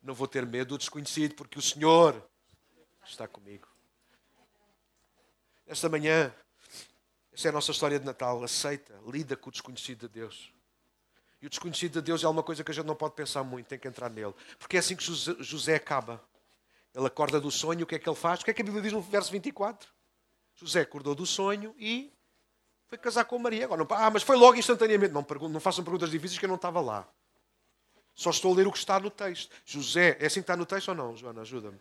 não vou ter medo do desconhecido, porque o Senhor está comigo. Esta manhã, essa é a nossa história de Natal. Aceita, lida com o desconhecido de Deus. E o desconhecido de Deus é uma coisa que a gente não pode pensar muito, tem que entrar nele. Porque é assim que José acaba. Ele acorda do sonho, o que é que ele faz? O que é que a Bíblia diz no verso 24? José acordou do sonho e foi casar com Maria. Agora, não, ah, mas foi logo instantaneamente. Não, não façam perguntas difíceis que eu não estava lá. Só estou a ler o que está no texto. José, é assim que está no texto ou não, Joana? Ajuda-me.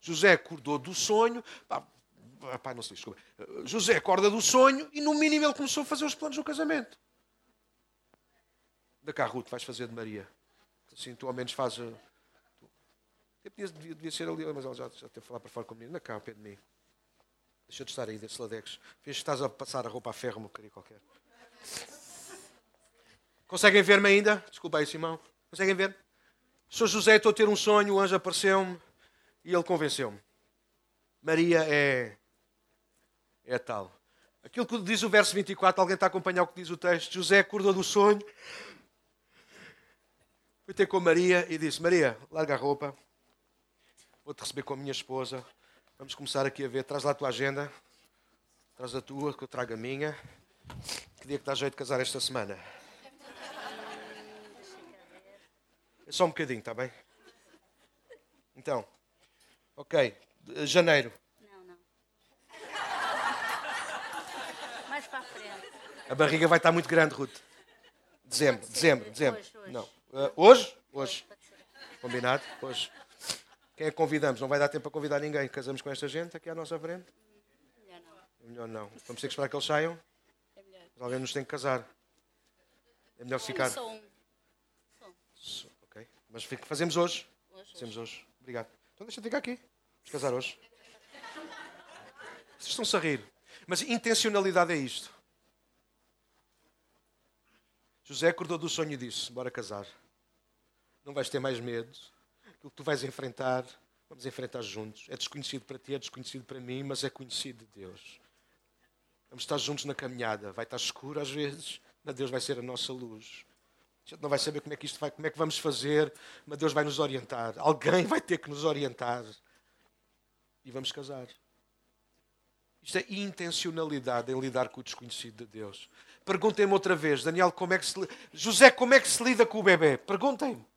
José acordou do sonho. Pá, pai, não sei, desculpa. José acorda do sonho e, no mínimo, ele começou a fazer os planos do casamento. Da cá, Ruth, vais fazer de Maria. Assim, tu ao menos fazes. Eh, devia, devia, ser ali, mas ela já, já teve a falar para fora comigo. Na cá, ao pé de mim. Deixa de estar aí desse ladex. Vês que estás a passar a roupa a ferro, meu querido qualquer. Conseguem ver-me ainda? Desculpa aí, Simão. Conseguem ver? Sou José, estou a ter um sonho, o anjo apareceu-me e ele convenceu-me. Maria é, é tal. Aquilo que diz o verso 24, alguém está a acompanhar o que diz o texto. José acordou do sonho, foi ter com Maria e disse: Maria, larga a roupa, vou-te receber com a minha esposa. Vamos começar aqui a ver. Traz lá a tua agenda. Traz a tua, que eu trago a minha. Que dia que dá jeito de casar esta semana? É só um bocadinho, está bem? Então, ok. Janeiro. Não, não. Mais para a frente. A barriga vai estar muito grande, Ruth. Dezembro, dezembro, dezembro. Hoje, hoje. Não. Uh, hoje? Hoje. Combinado? Hoje. Quem é que convidamos? Não vai dar tempo para convidar ninguém. Casamos com esta gente aqui à nossa frente? Melhor não. É melhor não. Vamos ter que esperar que eles saiam? É melhor. Mas alguém nos tem que casar. É melhor ficar. Só um. Ok. Mas fazemos hoje. Hoje, Fazemos hoje. Obrigado. Então deixa eu ficar aqui. Vamos casar hoje. Vocês estão-se a rir. Mas intencionalidade é isto. José acordou do sonho e disse: Bora casar. Não vais ter mais medo. Aquilo que tu vais enfrentar, vamos enfrentar juntos. É desconhecido para ti, é desconhecido para mim, mas é conhecido de Deus. Vamos estar juntos na caminhada. Vai estar escuro às vezes, mas Deus vai ser a nossa luz. A gente não vai saber como é que isto vai, como é que vamos fazer, mas Deus vai nos orientar. Alguém vai ter que nos orientar. E vamos casar. Isto é intencionalidade em lidar com o desconhecido de Deus. Perguntem-me outra vez, Daniel, como é que se José, como é que se lida com o bebê? Perguntem-me.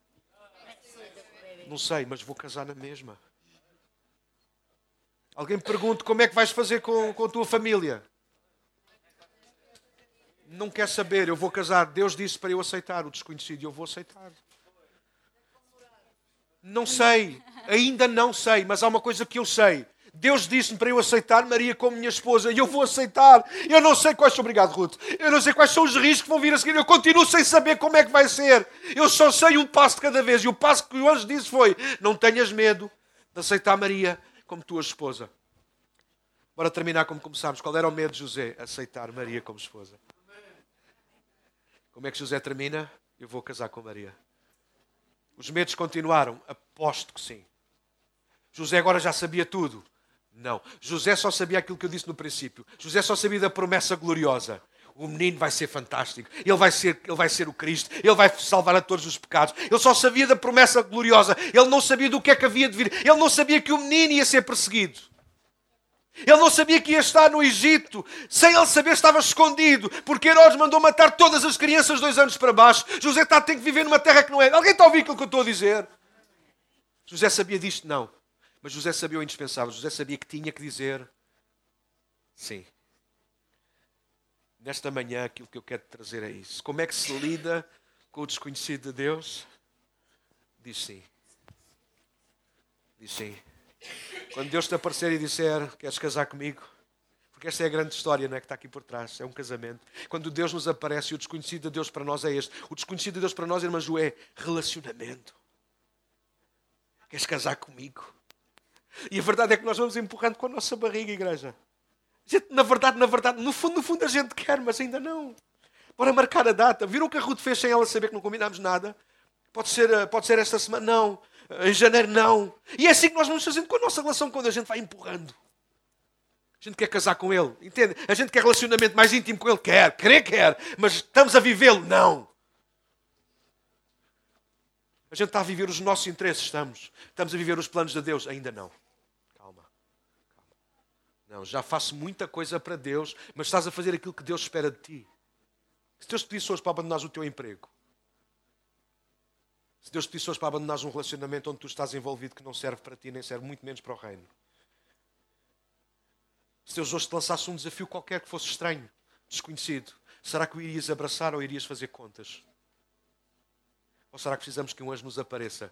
Não sei, mas vou casar na mesma. Alguém me pergunte como é que vais fazer com, com a tua família. Não quer saber, eu vou casar. Deus disse para eu aceitar o desconhecido e eu vou aceitar. Não sei, ainda não sei, mas há uma coisa que eu sei. Deus disse-me para eu aceitar Maria como minha esposa e eu vou aceitar. Eu não sei quais são, obrigado Ruth, eu não sei quais são os riscos que vão vir a seguir. Eu continuo sem saber como é que vai ser. Eu só sei um passo de cada vez. E o passo que o anjo disse foi: Não tenhas medo de aceitar Maria como tua esposa. Bora terminar como começámos. Qual era o medo de José? Aceitar Maria como esposa. Como é que José termina? Eu vou casar com Maria. Os medos continuaram? Aposto que sim. José agora já sabia tudo? Não. José só sabia aquilo que eu disse no princípio. José só sabia da promessa gloriosa. O menino vai ser fantástico. Ele vai ser, ele vai ser o Cristo. Ele vai salvar a todos os pecados. Ele só sabia da promessa gloriosa. Ele não sabia do que é que havia de vir. Ele não sabia que o menino ia ser perseguido. Ele não sabia que ia estar no Egito. Sem ele saber, estava escondido. Porque Herodes mandou matar todas as crianças dois anos para baixo. José está, tem que viver numa terra que não é. Alguém está a ouvir aquilo que eu estou a dizer? José sabia disto? Não. Mas José sabia o indispensável. José sabia que tinha que dizer sim. Nesta manhã, aquilo que eu quero trazer é isso. Como é que se lida com o desconhecido de Deus? Diz sim. Diz sim. Quando Deus te aparecer e disser: Queres casar comigo? Porque esta é a grande história não é, que está aqui por trás. É um casamento. Quando Deus nos aparece, o desconhecido de Deus para nós é este. O desconhecido de Deus para nós, irmã Ju, é relacionamento. Queres casar comigo? E a verdade é que nós vamos empurrando com a nossa barriga, igreja. Gente, na verdade, na verdade, no fundo, no fundo a gente quer, mas ainda não. Bora marcar a data. Viram o que a Ruth fez sem ela saber que não combinámos nada? Pode ser, eh, pode ser esta semana? Não. Em janeiro, não. E é assim que nós vamos fazendo com a nossa relação quando a gente vai empurrando. A gente quer casar com ele, entende? A gente quer relacionamento mais íntimo com ele, quer, querer quer, mas estamos a vivê-lo, não. A gente está a viver os nossos interesses, estamos. Estamos a viver os planos de Deus, ainda não. Não, já faço muita coisa para Deus, mas estás a fazer aquilo que Deus espera de ti. Se Deus te disse hoje para abandonares o teu emprego, se Deus te disse hoje para abandonares um relacionamento onde tu estás envolvido que não serve para ti, nem serve muito menos para o reino. Se Deus hoje te lançasse um desafio qualquer que fosse estranho, desconhecido, será que o irias abraçar ou irias fazer contas? Ou será que precisamos que um anjo nos apareça,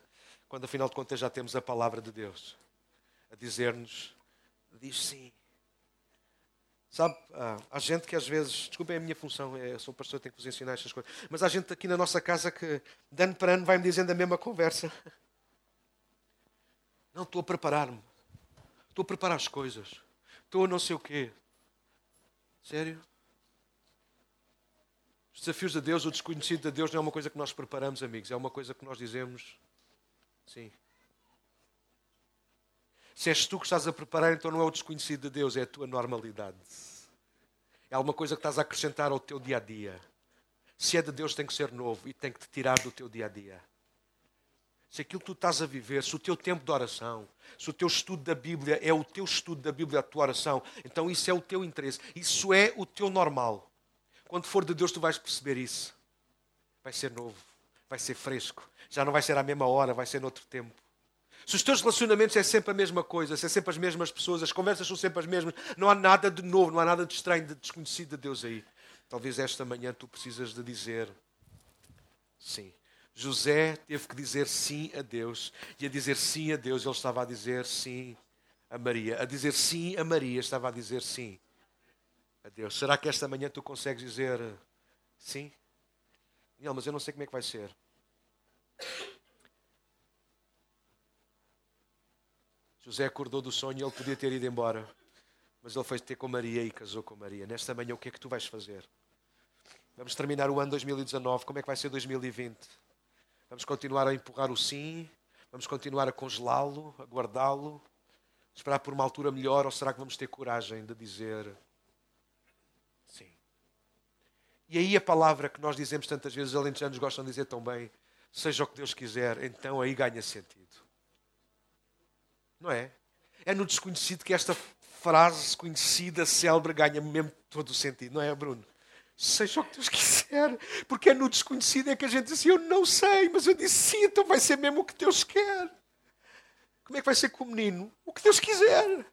quando afinal de contas já temos a palavra de Deus, a dizer-nos, diz sim. Sabe, ah, há gente que às vezes, desculpem a minha função, é, eu sou pastor, tenho que vos ensinar estas coisas, mas há gente aqui na nossa casa que, de ano para ano, vai-me dizendo a mesma conversa. Não, estou a preparar-me. Estou a preparar as coisas. Estou a não sei o quê. Sério? Os desafios de Deus, o desconhecido de Deus, não é uma coisa que nós preparamos, amigos. É uma coisa que nós dizemos sim. Se és tu que estás a preparar, então não é o desconhecido de Deus, é a tua normalidade. É alguma coisa que estás a acrescentar ao teu dia a dia. Se é de Deus, tem que ser novo e tem que te tirar do teu dia a dia. Se aquilo que tu estás a viver, se o teu tempo de oração, se o teu estudo da Bíblia é o teu estudo da Bíblia, a tua oração, então isso é o teu interesse. Isso é o teu normal. Quando for de Deus, tu vais perceber isso. Vai ser novo, vai ser fresco. Já não vai ser à mesma hora, vai ser noutro tempo. Se os teus relacionamentos é sempre a mesma coisa, se é sempre as mesmas pessoas, as conversas são sempre as mesmas, não há nada de novo, não há nada de estranho, de desconhecido de Deus aí. Talvez esta manhã tu precisas de dizer sim. José teve que dizer sim a Deus. E a dizer sim a Deus, ele estava a dizer sim a Maria. A dizer sim a Maria, estava a dizer sim a Deus. Será que esta manhã tu consegues dizer sim? Não, mas eu não sei como é que vai ser. José acordou do sonho e ele podia ter ido embora. Mas ele foi ter com Maria e casou com Maria. Nesta manhã, o que é que tu vais fazer? Vamos terminar o ano 2019. Como é que vai ser 2020? Vamos continuar a empurrar o sim? Vamos continuar a congelá-lo, a guardá-lo? Esperar por uma altura melhor? Ou será que vamos ter coragem de dizer sim? E aí a palavra que nós dizemos tantas vezes, os alentejanos gostam de dizer tão bem, seja o que Deus quiser, então aí ganha sentido. Não é? É no desconhecido que esta frase conhecida, célebre, ganha mesmo todo o sentido, não é, Bruno? Seja o que Deus quiser, porque é no desconhecido é que a gente diz assim, eu não sei, mas eu disse sim, então vai ser mesmo o que Deus quer. Como é que vai ser com o menino? O que Deus quiser.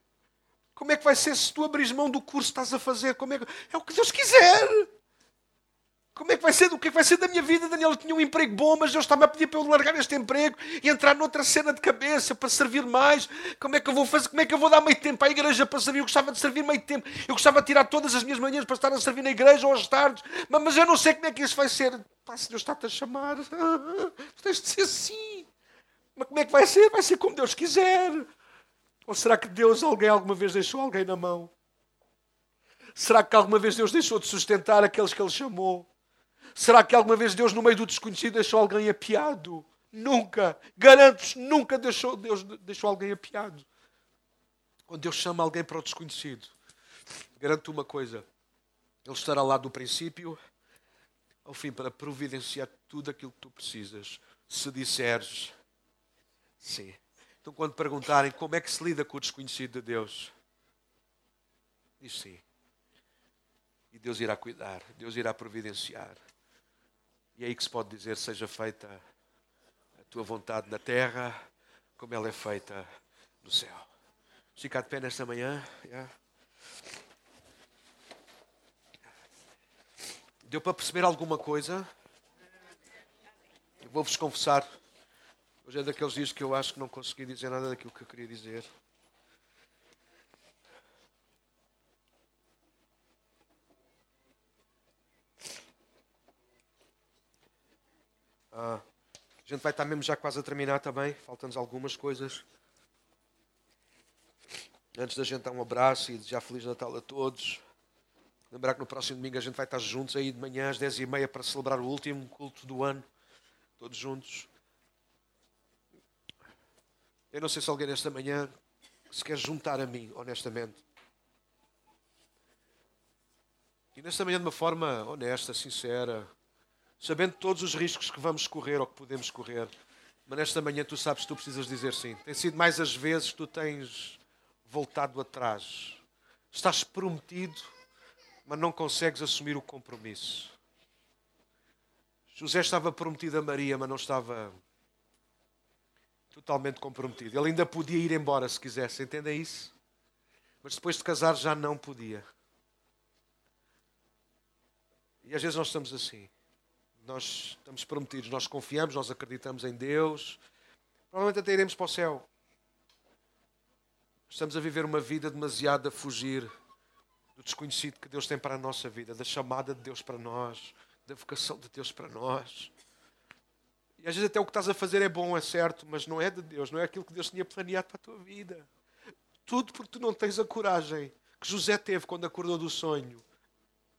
Como é que vai ser se tu abris mão do curso que estás a fazer? Como é, que... é o que Deus quiser. Como é que vai ser? O que é que vai ser da minha vida? Daniel tinha um emprego bom, mas Deus estava a pedir para eu largar este emprego e entrar noutra cena de cabeça para servir mais. Como é que eu vou fazer? Como é que eu vou dar meio tempo à igreja para servir? Eu gostava de servir meio tempo. Eu gostava de tirar todas as minhas manhãs para estar a servir na igreja ou às tardes. Mas, mas eu não sei como é que isso vai ser. Pá, se Deus está-te a chamar, tens de ser assim. Mas como é que vai ser? Vai ser como Deus quiser. Ou será que Deus alguém alguma vez deixou alguém na mão? Será que alguma vez Deus deixou de sustentar aqueles que Ele chamou? Será que alguma vez Deus, no meio do desconhecido, deixou alguém apiado? Nunca. Garanto-vos, nunca deixou, Deus deixou alguém apiado. Quando Deus chama alguém para o desconhecido, garanto-te uma coisa: Ele estará lá do princípio ao fim para providenciar tudo aquilo que tu precisas. Se disseres sim. Então, quando perguntarem como é que se lida com o desconhecido de Deus, diz sim. E Deus irá cuidar, Deus irá providenciar. E é aí que se pode dizer: seja feita a tua vontade na terra, como ela é feita no céu. Ficar de pé nesta manhã. Yeah. Deu para perceber alguma coisa? Vou-vos confessar. Hoje é daqueles dias que eu acho que não consegui dizer nada daquilo que eu queria dizer. Ah, a gente vai estar mesmo já quase a terminar também. Faltam-nos algumas coisas. Antes da gente dar um abraço e desejar Feliz Natal a todos. Lembrar que no próximo domingo a gente vai estar juntos aí de manhã às 10h30 para celebrar o último culto do ano. Todos juntos. Eu não sei se alguém nesta manhã se quer juntar a mim, honestamente. E nesta manhã de uma forma honesta, sincera, sabendo todos os riscos que vamos correr ou que podemos correr. Mas nesta manhã tu sabes que tu precisas dizer sim. Tem sido mais as vezes que tu tens voltado atrás. Estás prometido, mas não consegues assumir o compromisso. José estava prometido a Maria, mas não estava totalmente comprometido. Ele ainda podia ir embora se quisesse, entendem isso? Mas depois de casar já não podia. E às vezes nós estamos assim nós estamos prometidos, nós confiamos, nós acreditamos em Deus, provavelmente até iremos para o céu. Estamos a viver uma vida demasiado a fugir do desconhecido que Deus tem para a nossa vida, da chamada de Deus para nós, da vocação de Deus para nós. E às vezes até o que estás a fazer é bom, é certo, mas não é de Deus, não é aquilo que Deus tinha planeado para a tua vida. Tudo porque tu não tens a coragem que José teve quando acordou do sonho.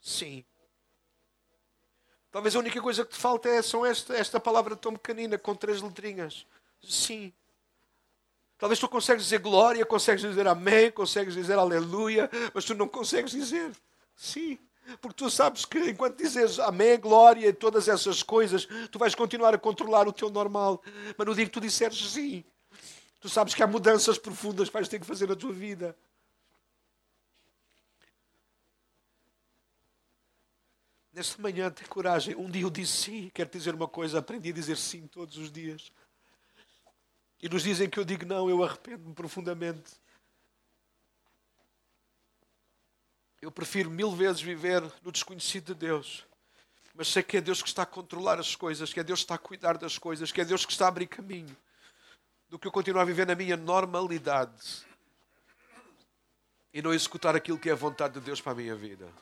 Sim, Talvez a única coisa que te falta é só esta, esta palavra tão pequenina, com três letrinhas. Sim. Talvez tu consegues dizer glória, consegues dizer amém, consegues dizer aleluia, mas tu não consegues dizer sim. Porque tu sabes que enquanto dizes amém, glória e todas essas coisas, tu vais continuar a controlar o teu normal. Mas no dia que tu disseres sim, tu sabes que há mudanças profundas que vais ter que fazer na tua vida. Nesta manhã, tem coragem. Um dia eu disse sim. Quero dizer uma coisa: aprendi a dizer sim todos os dias. E nos dizem que eu digo não, eu arrependo-me profundamente. Eu prefiro mil vezes viver no desconhecido de Deus Mas sei que é Deus que está a controlar as coisas, que é Deus que está a cuidar das coisas, que é Deus que está a abrir caminho. Do que eu continuar a viver na minha normalidade e não executar aquilo que é a vontade de Deus para a minha vida.